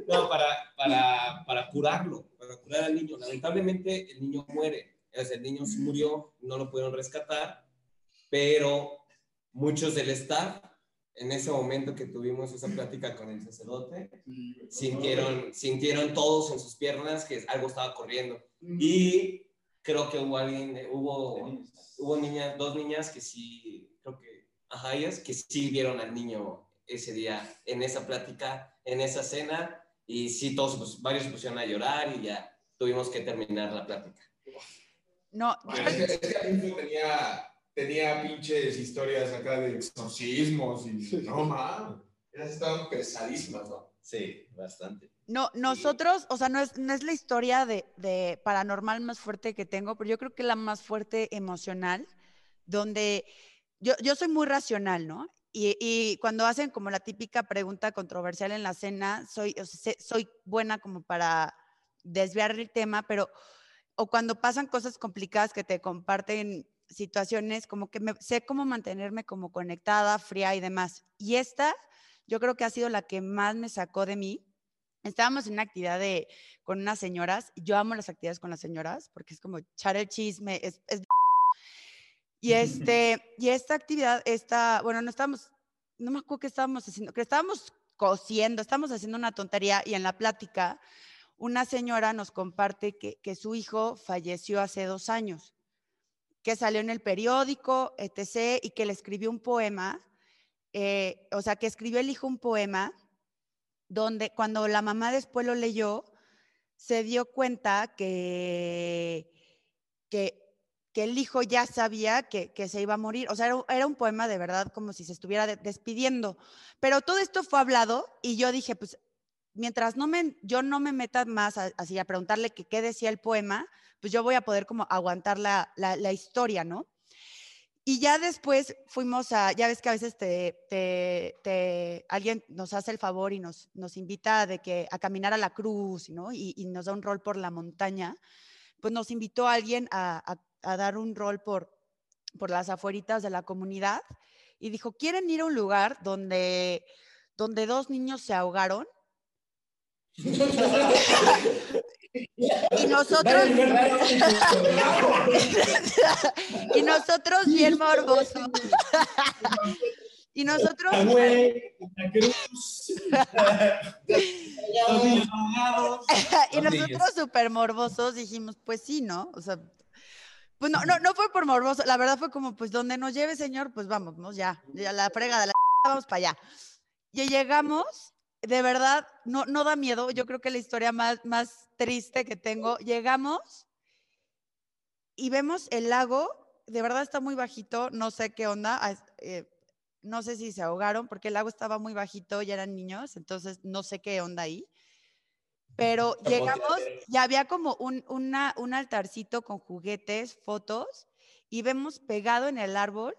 no, para, para, para curarlo, para curar al niño. Lamentablemente el niño muere. El niño sí murió, no lo pudieron rescatar, pero muchos del staff, en ese momento que tuvimos esa plática con el sacerdote, sintieron, sintieron todos en sus piernas que algo estaba corriendo. Y creo que hubo alguien, hubo, hubo niñas, dos niñas que sí, creo que, ajá, ellas, que sí vieron al niño ese día en esa plática, en esa cena, y sí, todos, pues, varios se pusieron a llorar y ya tuvimos que terminar la plática. No, Bueno, es que, tenía, tenía pinches historias acá de exorcismos y no mames. Esas estaban pesadísimas, ¿no? Sí, bastante. No, nosotros, o sea, no es, no es la historia de, de paranormal más fuerte que tengo, pero yo creo que la más fuerte emocional, donde yo, yo soy muy racional, ¿no? Y, y cuando hacen como la típica pregunta controversial en la cena, soy, o sea, soy buena como para desviar el tema, pero, o cuando pasan cosas complicadas que te comparten situaciones, como que me, sé cómo mantenerme como conectada, fría y demás. Y esta, yo creo que ha sido la que más me sacó de mí, estábamos en una actividad de, con unas señoras. Yo amo las actividades con las señoras porque es como echar el chisme. Es, es- [LAUGHS] y, este, y esta actividad, esta, bueno, no estábamos, no me acuerdo qué estábamos haciendo, que estábamos cosiendo, estábamos haciendo una tontería y en la plática una señora nos comparte que, su hijo falleció hace dos años, que salió en el periódico, etc., y que le escribió un poema, eh, o sea, que escribió el hijo un poema donde cuando la mamá después lo leyó, se dio cuenta que, que, el hijo ya sabía que, que se iba a morir. O sea, era, era un poema de verdad como si se estuviera de- despidiendo. Pero todo esto fue hablado y yo dije, pues, mientras no me, yo no me meta más a- así a preguntarle que qué decía el poema, pues yo voy a poder como aguantar la, la, la historia, ¿no? Y ya después fuimos a, ya ves que a veces te, te, te- alguien nos hace el favor y nos, nos invita de que, a caminar a la cruz, ¿no? Y, y nos da un rol por la montaña. Pues nos invitó alguien a, a- a dar un rol por, por las afueritas de la comunidad y dijo, ¿quieren ir a un lugar donde, donde dos niños se ahogaron? Y nosotros, [LAUGHS] y nosotros bien morbosos. Y nosotros, [LAUGHS] y nosotros súper morbosos dijimos, pues sí, ¿no? O sea, Pues no, no, no fue por morboso, la verdad fue como, pues donde nos lleve, señor, pues vámonos, ya, ya la frega de la vamos para allá. Y llegamos, de verdad, no, no da miedo, yo creo que la historia más, más triste que tengo, llegamos y vemos el lago, de verdad está muy bajito, no sé qué onda, ah, eh, no sé si se ahogaron, porque el lago estaba muy bajito y eran niños, entonces no sé qué onda ahí. Pero llegamos, ya había como un, una- un altarcito con juguetes, fotos, y vemos pegado en el árbol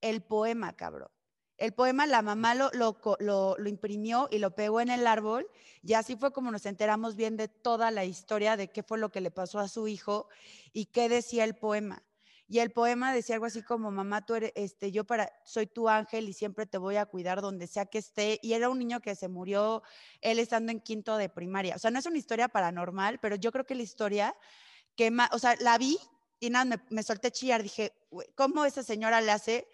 el poema, cabrón. El poema, la mamá lo, lo, lo- imprimió y lo pegó en el árbol, y así fue como nos enteramos bien de toda la historia de qué fue lo que le pasó a su hijo y qué decía el poema. Y el poema decía algo así como, mamá, tú eres, este, yo para, soy tu ángel y siempre te voy a cuidar donde sea que esté. Y era un niño que se murió él estando en quinto de primaria. O sea, no es una historia paranormal, pero yo creo que la historia que más, o sea, la vi y nada, me, solté chillar. Dije, "Güey, ¿cómo esa señora le hace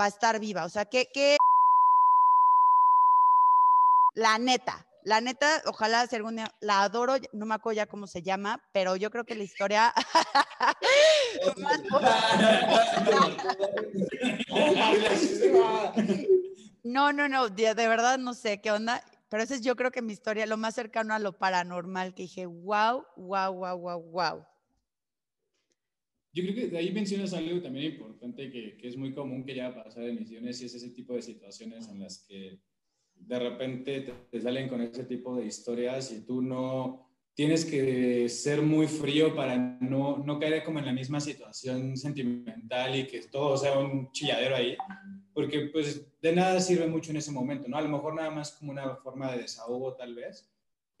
para estar viva? O sea, ¿qué, qué? La neta, la neta, ojalá si algún día, la adoro, no me acuerdo ya cómo se llama, pero yo creo que la historia [LAUGHS] [LAUGHS] No, no, no, de, de verdad no sé qué onda, pero esa es yo creo que mi historia, lo más cercano a lo paranormal, que dije, wow, wow, wow, wow, wow. Yo creo que de ahí mencionas algo también importante que, que es muy común que ya a pasar en misiones y es ese tipo de situaciones en las que de repente te, te salen con ese tipo de historias y tú no tienes que ser muy frío para no, no caer como en la misma situación sentimental y que todo sea un chilladero ahí, porque pues de nada sirve mucho en ese momento, ¿no? A lo mejor nada más como una forma de desahogo tal vez,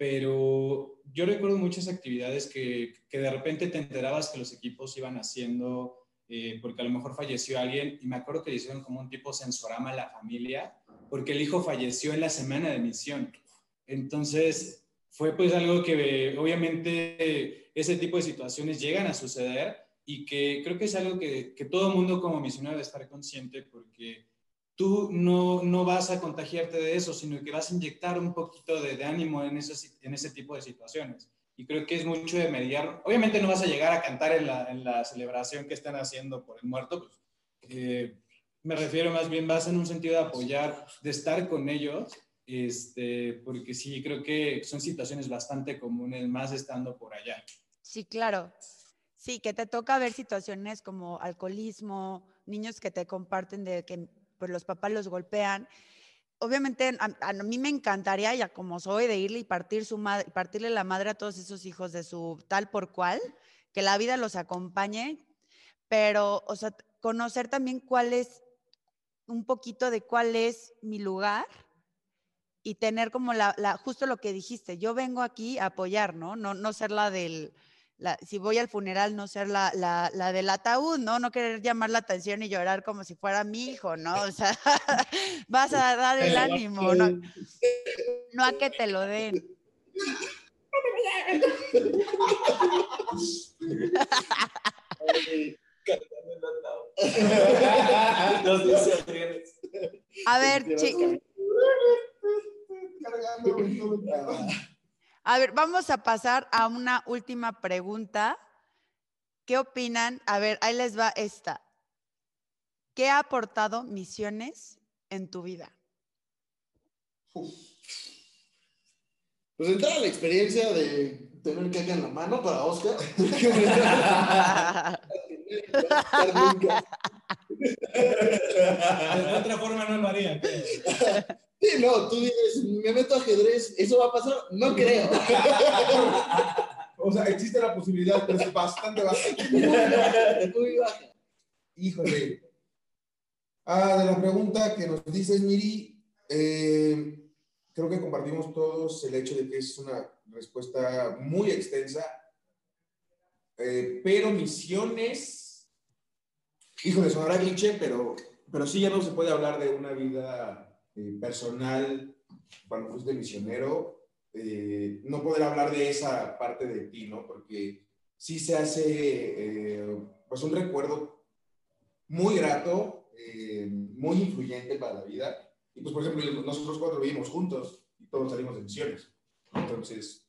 pero yo recuerdo muchas actividades que, que de repente te enterabas que los equipos iban haciendo, eh, porque a lo mejor falleció alguien, y me acuerdo que hicieron como un tipo sensorama a la familia, porque el hijo falleció en la semana de misión. Entonces, fue pues algo que obviamente ese tipo de situaciones llegan a suceder y que creo que es algo que, que todo mundo como misionero debe estar consciente porque tú no, no vas a contagiarte de eso, sino que vas a inyectar un poquito de, ánimo en, en ese tipo de situaciones. Y creo que es mucho de mediar. Obviamente no vas a llegar a cantar en la, en la celebración que están haciendo por el muerto, pues, eh, me refiero más bien, vas en un sentido de apoyar, de estar con ellos, este, porque sí, creo que son situaciones bastante comunes, más estando por allá. Sí, claro. Sí, que te toca ver situaciones como alcoholismo, niños que te comparten de que pues, los papás los golpean. Obviamente a, mí me encantaría, ya como soy, de irle y partir su madre, partirle la madre a todos esos hijos de su tal por cual, que la vida los acompañe, pero, o sea, conocer también cuál es, un poquito de cuál es mi lugar y tener como la, la, justo lo que dijiste, yo vengo aquí a apoyar, ¿no? No, no ser la del, la, si voy al funeral, no ser la, la, la, del ataúd, ¿no? No querer llamar la atención y llorar como si fuera mi hijo, ¿no? O sea, [LAUGHS] vas a dar el ánimo, ¿no? No a que te lo den. [LAUGHS] a ver, chicas. A ver, vamos a pasar a una última pregunta. ¿Qué opinan? A ver, ahí les va esta. ¿Qué ha aportado misiones en tu vida? Pues entrar a la experiencia de tener caca en la mano para Oscar. [LAUGHS] [LAUGHS] De otra forma no lo haría. Sí, no, tú dices, me meto a ajedrez, ¿eso va a pasar? No creo. [LAUGHS] O sea, existe la posibilidad, pero es bastante, bastante. Muy baja. Híjole. Ah, de la pregunta que nos dices, Miri, eh, creo que compartimos todos el hecho de que es una respuesta muy extensa, eh, pero misiones, híjole, sonará cliché, pero, pero sí ya no se puede hablar de una vida eh, personal cuando fuiste misionero, eh, no poder hablar de esa parte de ti, ¿no? Porque sí se hace, eh, pues, un recuerdo muy grato, eh, muy influyente para la vida. Y pues, por ejemplo, nosotros cuatro vivimos juntos y todos salimos de misiones. Entonces,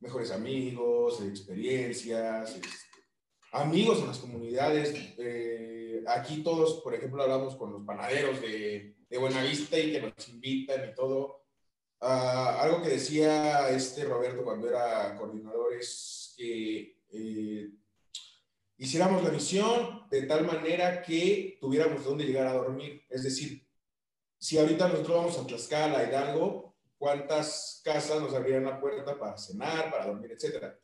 mejores amigos, experiencias, este, amigos en las comunidades. eh, aquí todos, por ejemplo, hablamos con los panaderos de, de Buenavista y que nos invitan y todo. Ah, algo que decía este Roberto cuando era coordinador es que eh, hiciéramos la misión de tal manera que tuviéramos dónde llegar a dormir. Es decir, si ahorita nosotros vamos a Tlaxcala, Hidalgo, ¿cuántas casas nos abrirían la puerta para cenar, para dormir, etcétera?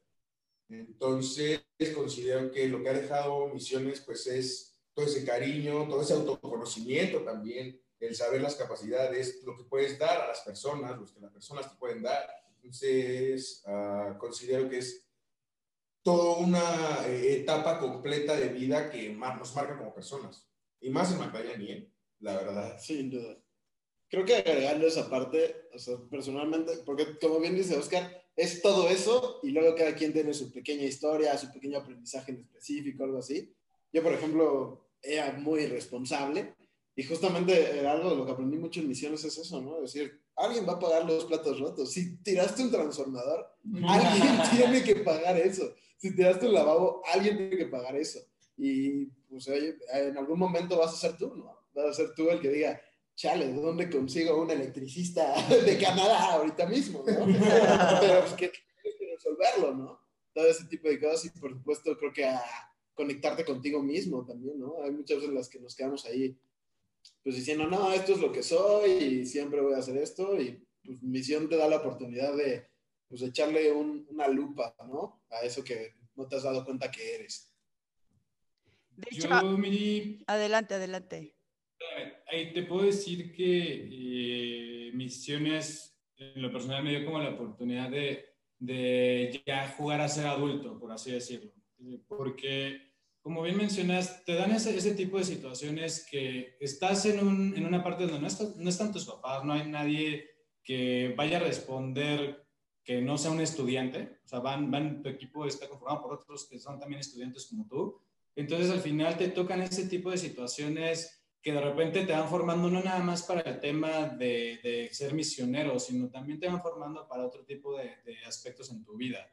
Entonces, considero que lo que ha dejado Misiones, pues es todo ese cariño, todo ese autoconocimiento también, el saber las capacidades, lo que puedes dar a las personas, lo que las personas te pueden dar. Entonces, ah, considero que es toda una eh, etapa completa de vida que nos marca como personas. Y más en Magdalena, ¿eh? la verdad. Sin duda. Creo que agregando esa parte, o sea, personalmente, porque como bien dice Oscar, es todo eso y luego cada quien tiene su pequeña historia, su pequeño aprendizaje en específico, algo así. Yo, por ejemplo, era muy responsable y justamente era algo de lo que aprendí mucho en misiones es eso, ¿no? Es decir, alguien va a pagar los platos rotos. Si tiraste un transformador, alguien [LAUGHS] tiene que pagar eso. Si tiraste un lavabo, alguien tiene que pagar eso. Y pues oye, en algún momento vas a ser tú, ¿no? Vas a ser tú el que diga, chale, ¿de dónde consigo un electricista [LAUGHS] de Canadá ahorita mismo, ¿no? [LAUGHS] Pero pues que tienes que resolverlo, ¿no? Todo ese tipo de cosas y por supuesto creo que a conectarte contigo mismo también, ¿no? Hay muchas veces en las que nos quedamos ahí pues diciendo, no, esto es lo que soy y siempre voy a hacer esto y pues misión te da la oportunidad de pues echarle un- una lupa, ¿no? A eso que no te has dado cuenta que eres. De hecho, Yo, Miri, adelante, adelante. ahí te puedo decir que eh, Misiones, en lo personal, me dio como la oportunidad de, de ya jugar a ser adulto, por así decirlo. Eh, Porque, como bien mencionas, te dan ese, ese tipo de situaciones que estás en, un- en una parte donde no, no están tus papás, no hay nadie que vaya a responder que no sea un estudiante. O sea, van, van, tu equipo está conformado por otros que son también estudiantes como tú. Entonces, al final te tocan ese tipo de situaciones que de repente te van formando no nada más para el tema de, de ser misionero, sino también te van formando para otro tipo de, de aspectos en tu vida.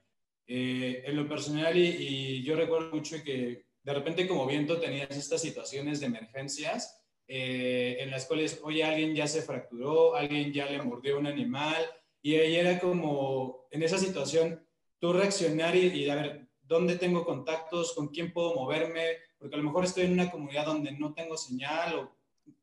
Eh, en lo personal, y, y yo recuerdo mucho que de repente como viento tenías estas situaciones de emergencias eh, en las cuales, oye, alguien ya se fracturó, alguien ya le mordió un animal, y ahí era como, en esa situación, tú reaccionar y, a ver, ¿dónde tengo contactos? ¿Con quién puedo moverme? Porque a lo mejor estoy en una comunidad donde no tengo señal o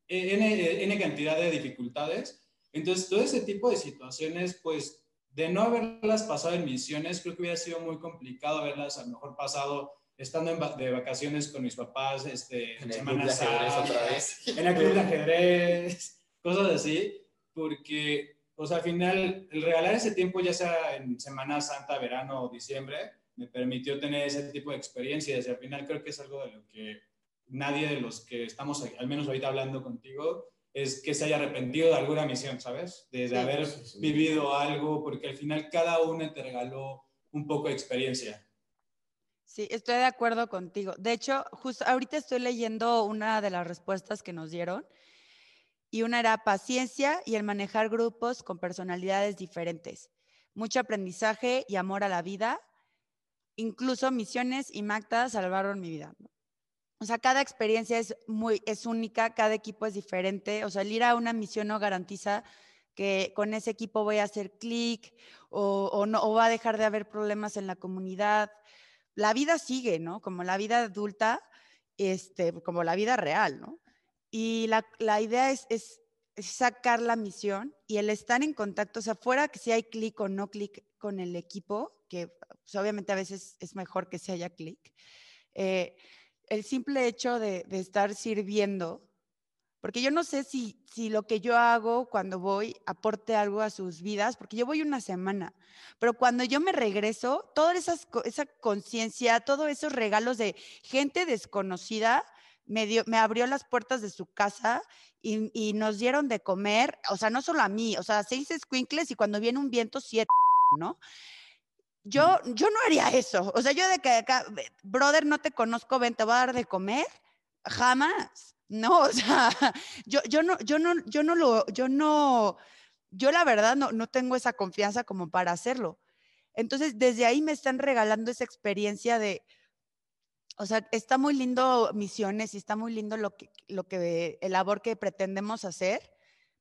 N, N cantidad de dificultades. Entonces, todo ese tipo de situaciones, pues, de no haberlas pasado en misiones, creo que hubiera sido muy complicado haberlas a lo mejor pasado estando en va- de vacaciones con mis papás, este, En Semana club de ajedrez Santa, otra vez. en el club de ajedrez, [LAUGHS] cosas así, porque, o sea, al final, el regalar ese tiempo, ya sea en Semana Santa, verano o diciembre, me permitió tener ese tipo de experiencias y al final creo que es algo de lo que nadie de los que estamos, aquí, al menos ahorita hablando contigo, es que se haya arrepentido de alguna misión, ¿sabes? De, de Sí, haber sí, sí. vivido algo, porque al final cada una te regaló un poco de experiencia. Sí, estoy de acuerdo contigo. De hecho, justo ahorita estoy leyendo una de las respuestas que nos dieron y una era paciencia y el manejar grupos con personalidades diferentes, mucho aprendizaje y amor a la vida, incluso misiones y Magda salvaron mi vida. O sea, cada experiencia es muy es única, cada equipo es diferente, o sea, el ir a una misión no garantiza que con ese equipo voy a hacer clic o, o no o va a dejar de haber problemas en la comunidad la vida sigue, ¿no? Como la vida adulta, este, como la vida real, ¿no? Y la, la idea es, es, es sacar la misión y el estar en contacto, o sea, fuera que si hay clic o no clic con el equipo, que pues, obviamente a veces es mejor que si haya clic, eh, el simple hecho de, de estar sirviendo, porque yo no sé si, si lo que yo hago cuando voy aporte algo a sus vidas, porque yo voy una semana, pero cuando yo me regreso, toda esas esa conciencia, todos esos regalos de gente desconocida, me, dio, me abrió las puertas de su casa y, y nos dieron de comer, o sea, no solo a mí, o sea, seis squinkles y cuando viene un viento, siete, ¿no? Yo, yo no haría eso. O sea, yo de que acá, "Ve- brother, no te conozco, ven, te voy a dar de comer. Jamás. No, [LAUGHS] o sea, yo, yo no, yo no, yo no lo, yo no, yo la verdad no, no tengo esa confianza como para hacerlo. Entonces, desde ahí me están regalando esa experiencia de, O sea, está muy lindo misiones y está muy lindo lo que, lo que, el labor que pretendemos hacer,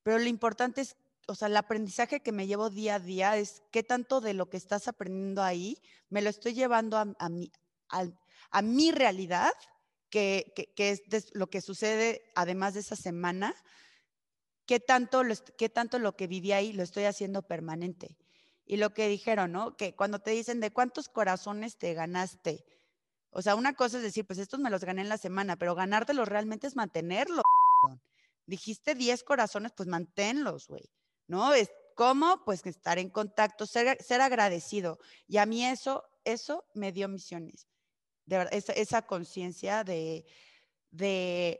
pero lo importante es, o sea, el aprendizaje que me llevo día a día es qué tanto de lo que estás aprendiendo ahí me lo estoy llevando a, mi, a mi realidad, que, que- que es lo que sucede además de esa semana, qué tanto, lo, qué tanto lo que viví ahí lo estoy haciendo permanente. Y lo que dijeron, ¿no? Que cuando te dicen de cuántos corazones te ganaste, o sea, una cosa es decir, pues estos me los gané en la semana, pero ganártelos realmente es mantenerlos. Dijiste 10 corazones, pues manténlos, güey. ¿No? Es cómo, pues estar en contacto, ser, ser agradecido. Y a mí eso, eso me dio misiones. De verdad, esa, esa conciencia de, de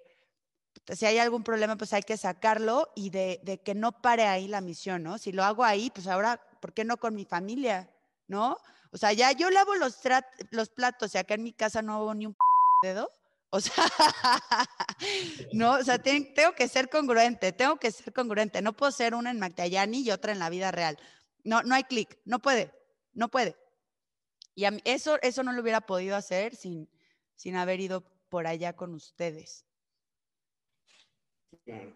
puta, si hay algún problema, pues hay que sacarlo y de, de que no pare ahí la misión, ¿no? Si lo hago ahí, pues ahora, ¿por qué no con mi familia? ¿No? O sea, ya yo lavo los, los platos y acá en mi casa no hago ni un dedo. O sea, [LAUGHS] no, o sea, ten- tengo que ser congruente, tengo que ser congruente. No puedo ser una en Magdayani y otra en la vida real. No, no hay clic, no puede, no puede. Y a mí- eso, eso no lo hubiera podido hacer sin, sin haber ido por allá con ustedes. Claro.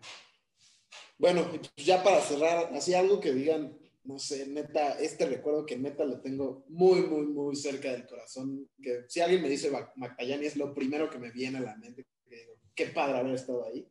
Bueno, pues ya para cerrar, así algo que digan, no sé, neta, este recuerdo que neta lo tengo muy, muy, muy cerca del corazón. Que si alguien me dice Mac- Macayani es lo primero que me viene a la mente. que digo, qué padre haber estado ahí.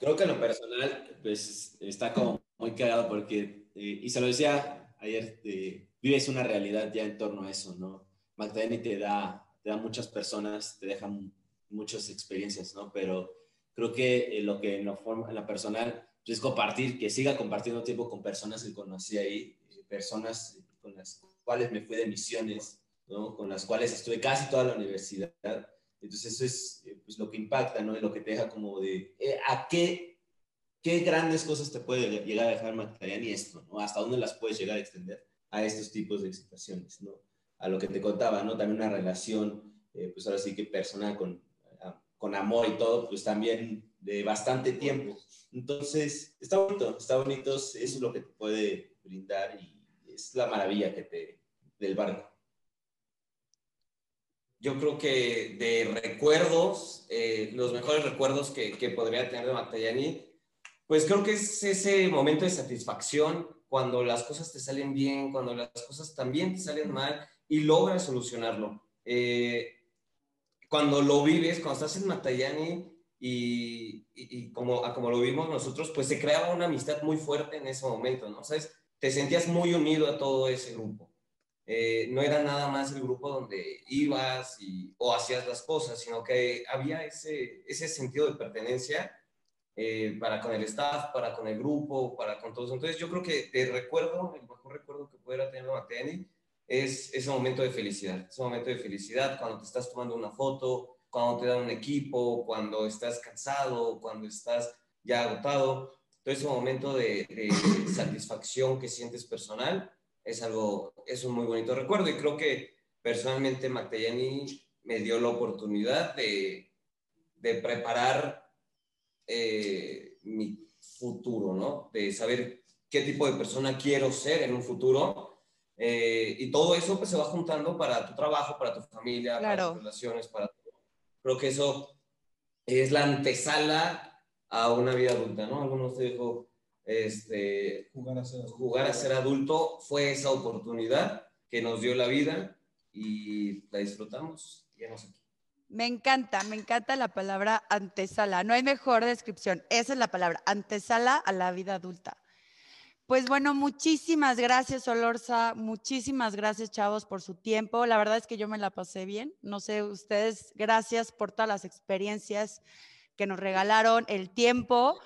Creo que en lo personal, pues está como muy cagado porque, eh, y se lo decía ayer, eh, vives una realidad ya en torno a eso, ¿no? Magdalena te da, te da muchas personas, te deja mu- muchas experiencias, ¿no? Pero creo que eh, lo que en lo, forma, en lo personal pues, es compartir, que siga compartiendo tiempo con personas que conocí ahí, eh, personas con las cuales me fui de misiones, ¿no? Con las cuales estuve casi toda la universidad. Entonces eso es eh, pues, lo que impacta, ¿no? Y lo que te deja como de, eh, ¿a qué, qué grandes cosas te puede llegar a dejar Magdalena y esto, ¿no? ¿Hasta dónde las puedes llegar a extender a estos tipos de situaciones, ¿no? A lo que te contaba, ¿no? También una relación, eh, pues ahora sí que personal con, ah, con amor y todo, pues también de bastante tiempo. Entonces, está bonito, está bonito, eso es lo que te puede brindar y es la maravilla que te, del barco. Yo creo que de recuerdos, eh, los mejores recuerdos que, que podría tener de Matallani, pues creo que es ese momento de satisfacción cuando las cosas te salen bien, cuando las cosas también te salen mal y logras solucionarlo. Eh, cuando lo vives, cuando estás en Matallani y, y, y como, a como lo vimos nosotros, pues se creaba una amistad muy fuerte en ese momento, ¿no? ¿Sabes? Te sentías muy unido a todo ese grupo. Eh, no era nada más el grupo donde ibas y, o hacías las cosas, sino que había ese, ese sentido de pertenencia eh, para con el staff, para con el grupo, para con todos. Entonces yo creo que te recuerdo, el mejor recuerdo que pudiera tener Mateni es ese momento de felicidad, ese momento de felicidad cuando te estás tomando una foto, cuando te dan un equipo, cuando estás cansado, cuando estás ya agotado. Todo ese momento de, de satisfacción que sientes personal es algo, es un muy bonito recuerdo y creo que personalmente Magdaleni me dio la oportunidad de, de preparar eh, mi futuro, ¿no? De saber qué tipo de persona quiero ser en un futuro. Eh, y todo eso pues se va juntando para tu trabajo, para tu familia, para tus relaciones, para todo. Creo que eso es la antesala a una vida adulta, ¿no? Algunos te dijo, este, Jugar a ser jugar a ser adulto fue esa oportunidad que nos dio la vida y la disfrutamos. Y hemos aquí. Me encanta, me encanta la palabra antesala. No hay mejor descripción. Esa es la palabra, antesala a la vida adulta. Pues bueno, muchísimas gracias, Olorza. Muchísimas gracias, chavos, por su tiempo. La verdad es que yo me la pasé bien. No sé, ustedes, gracias por todas las experiencias que nos regalaron, el tiempo.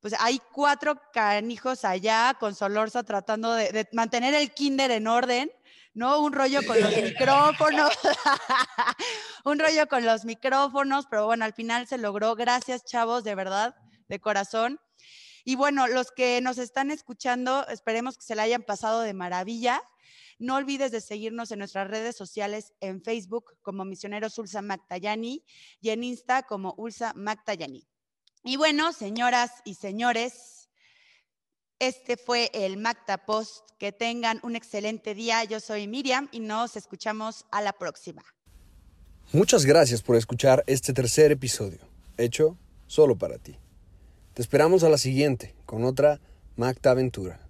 Pues hay cuatro canijos allá con Solorza tratando de, de mantener el kinder en orden. ¿No? Un rollo con los micrófonos, [LAUGHS] un rollo con los micrófonos, pero bueno, al final se logró. Gracias, chavos, de verdad, de corazón. Y bueno, los que nos están escuchando, esperemos que se la hayan pasado de maravilla. No olvides de seguirnos en nuestras redes sociales en Facebook como Misioneros Ulsa Mactayani y en Insta como Ulsa Mactayani. Y bueno, señoras y señores, Este fue el Macta Post. Que tengan un excelente día. Yo soy Miriam y nos escuchamos a la próxima. Muchas gracias por escuchar este tercer episodio, hecho solo para ti. Te esperamos a la siguiente con otra Macta Aventura.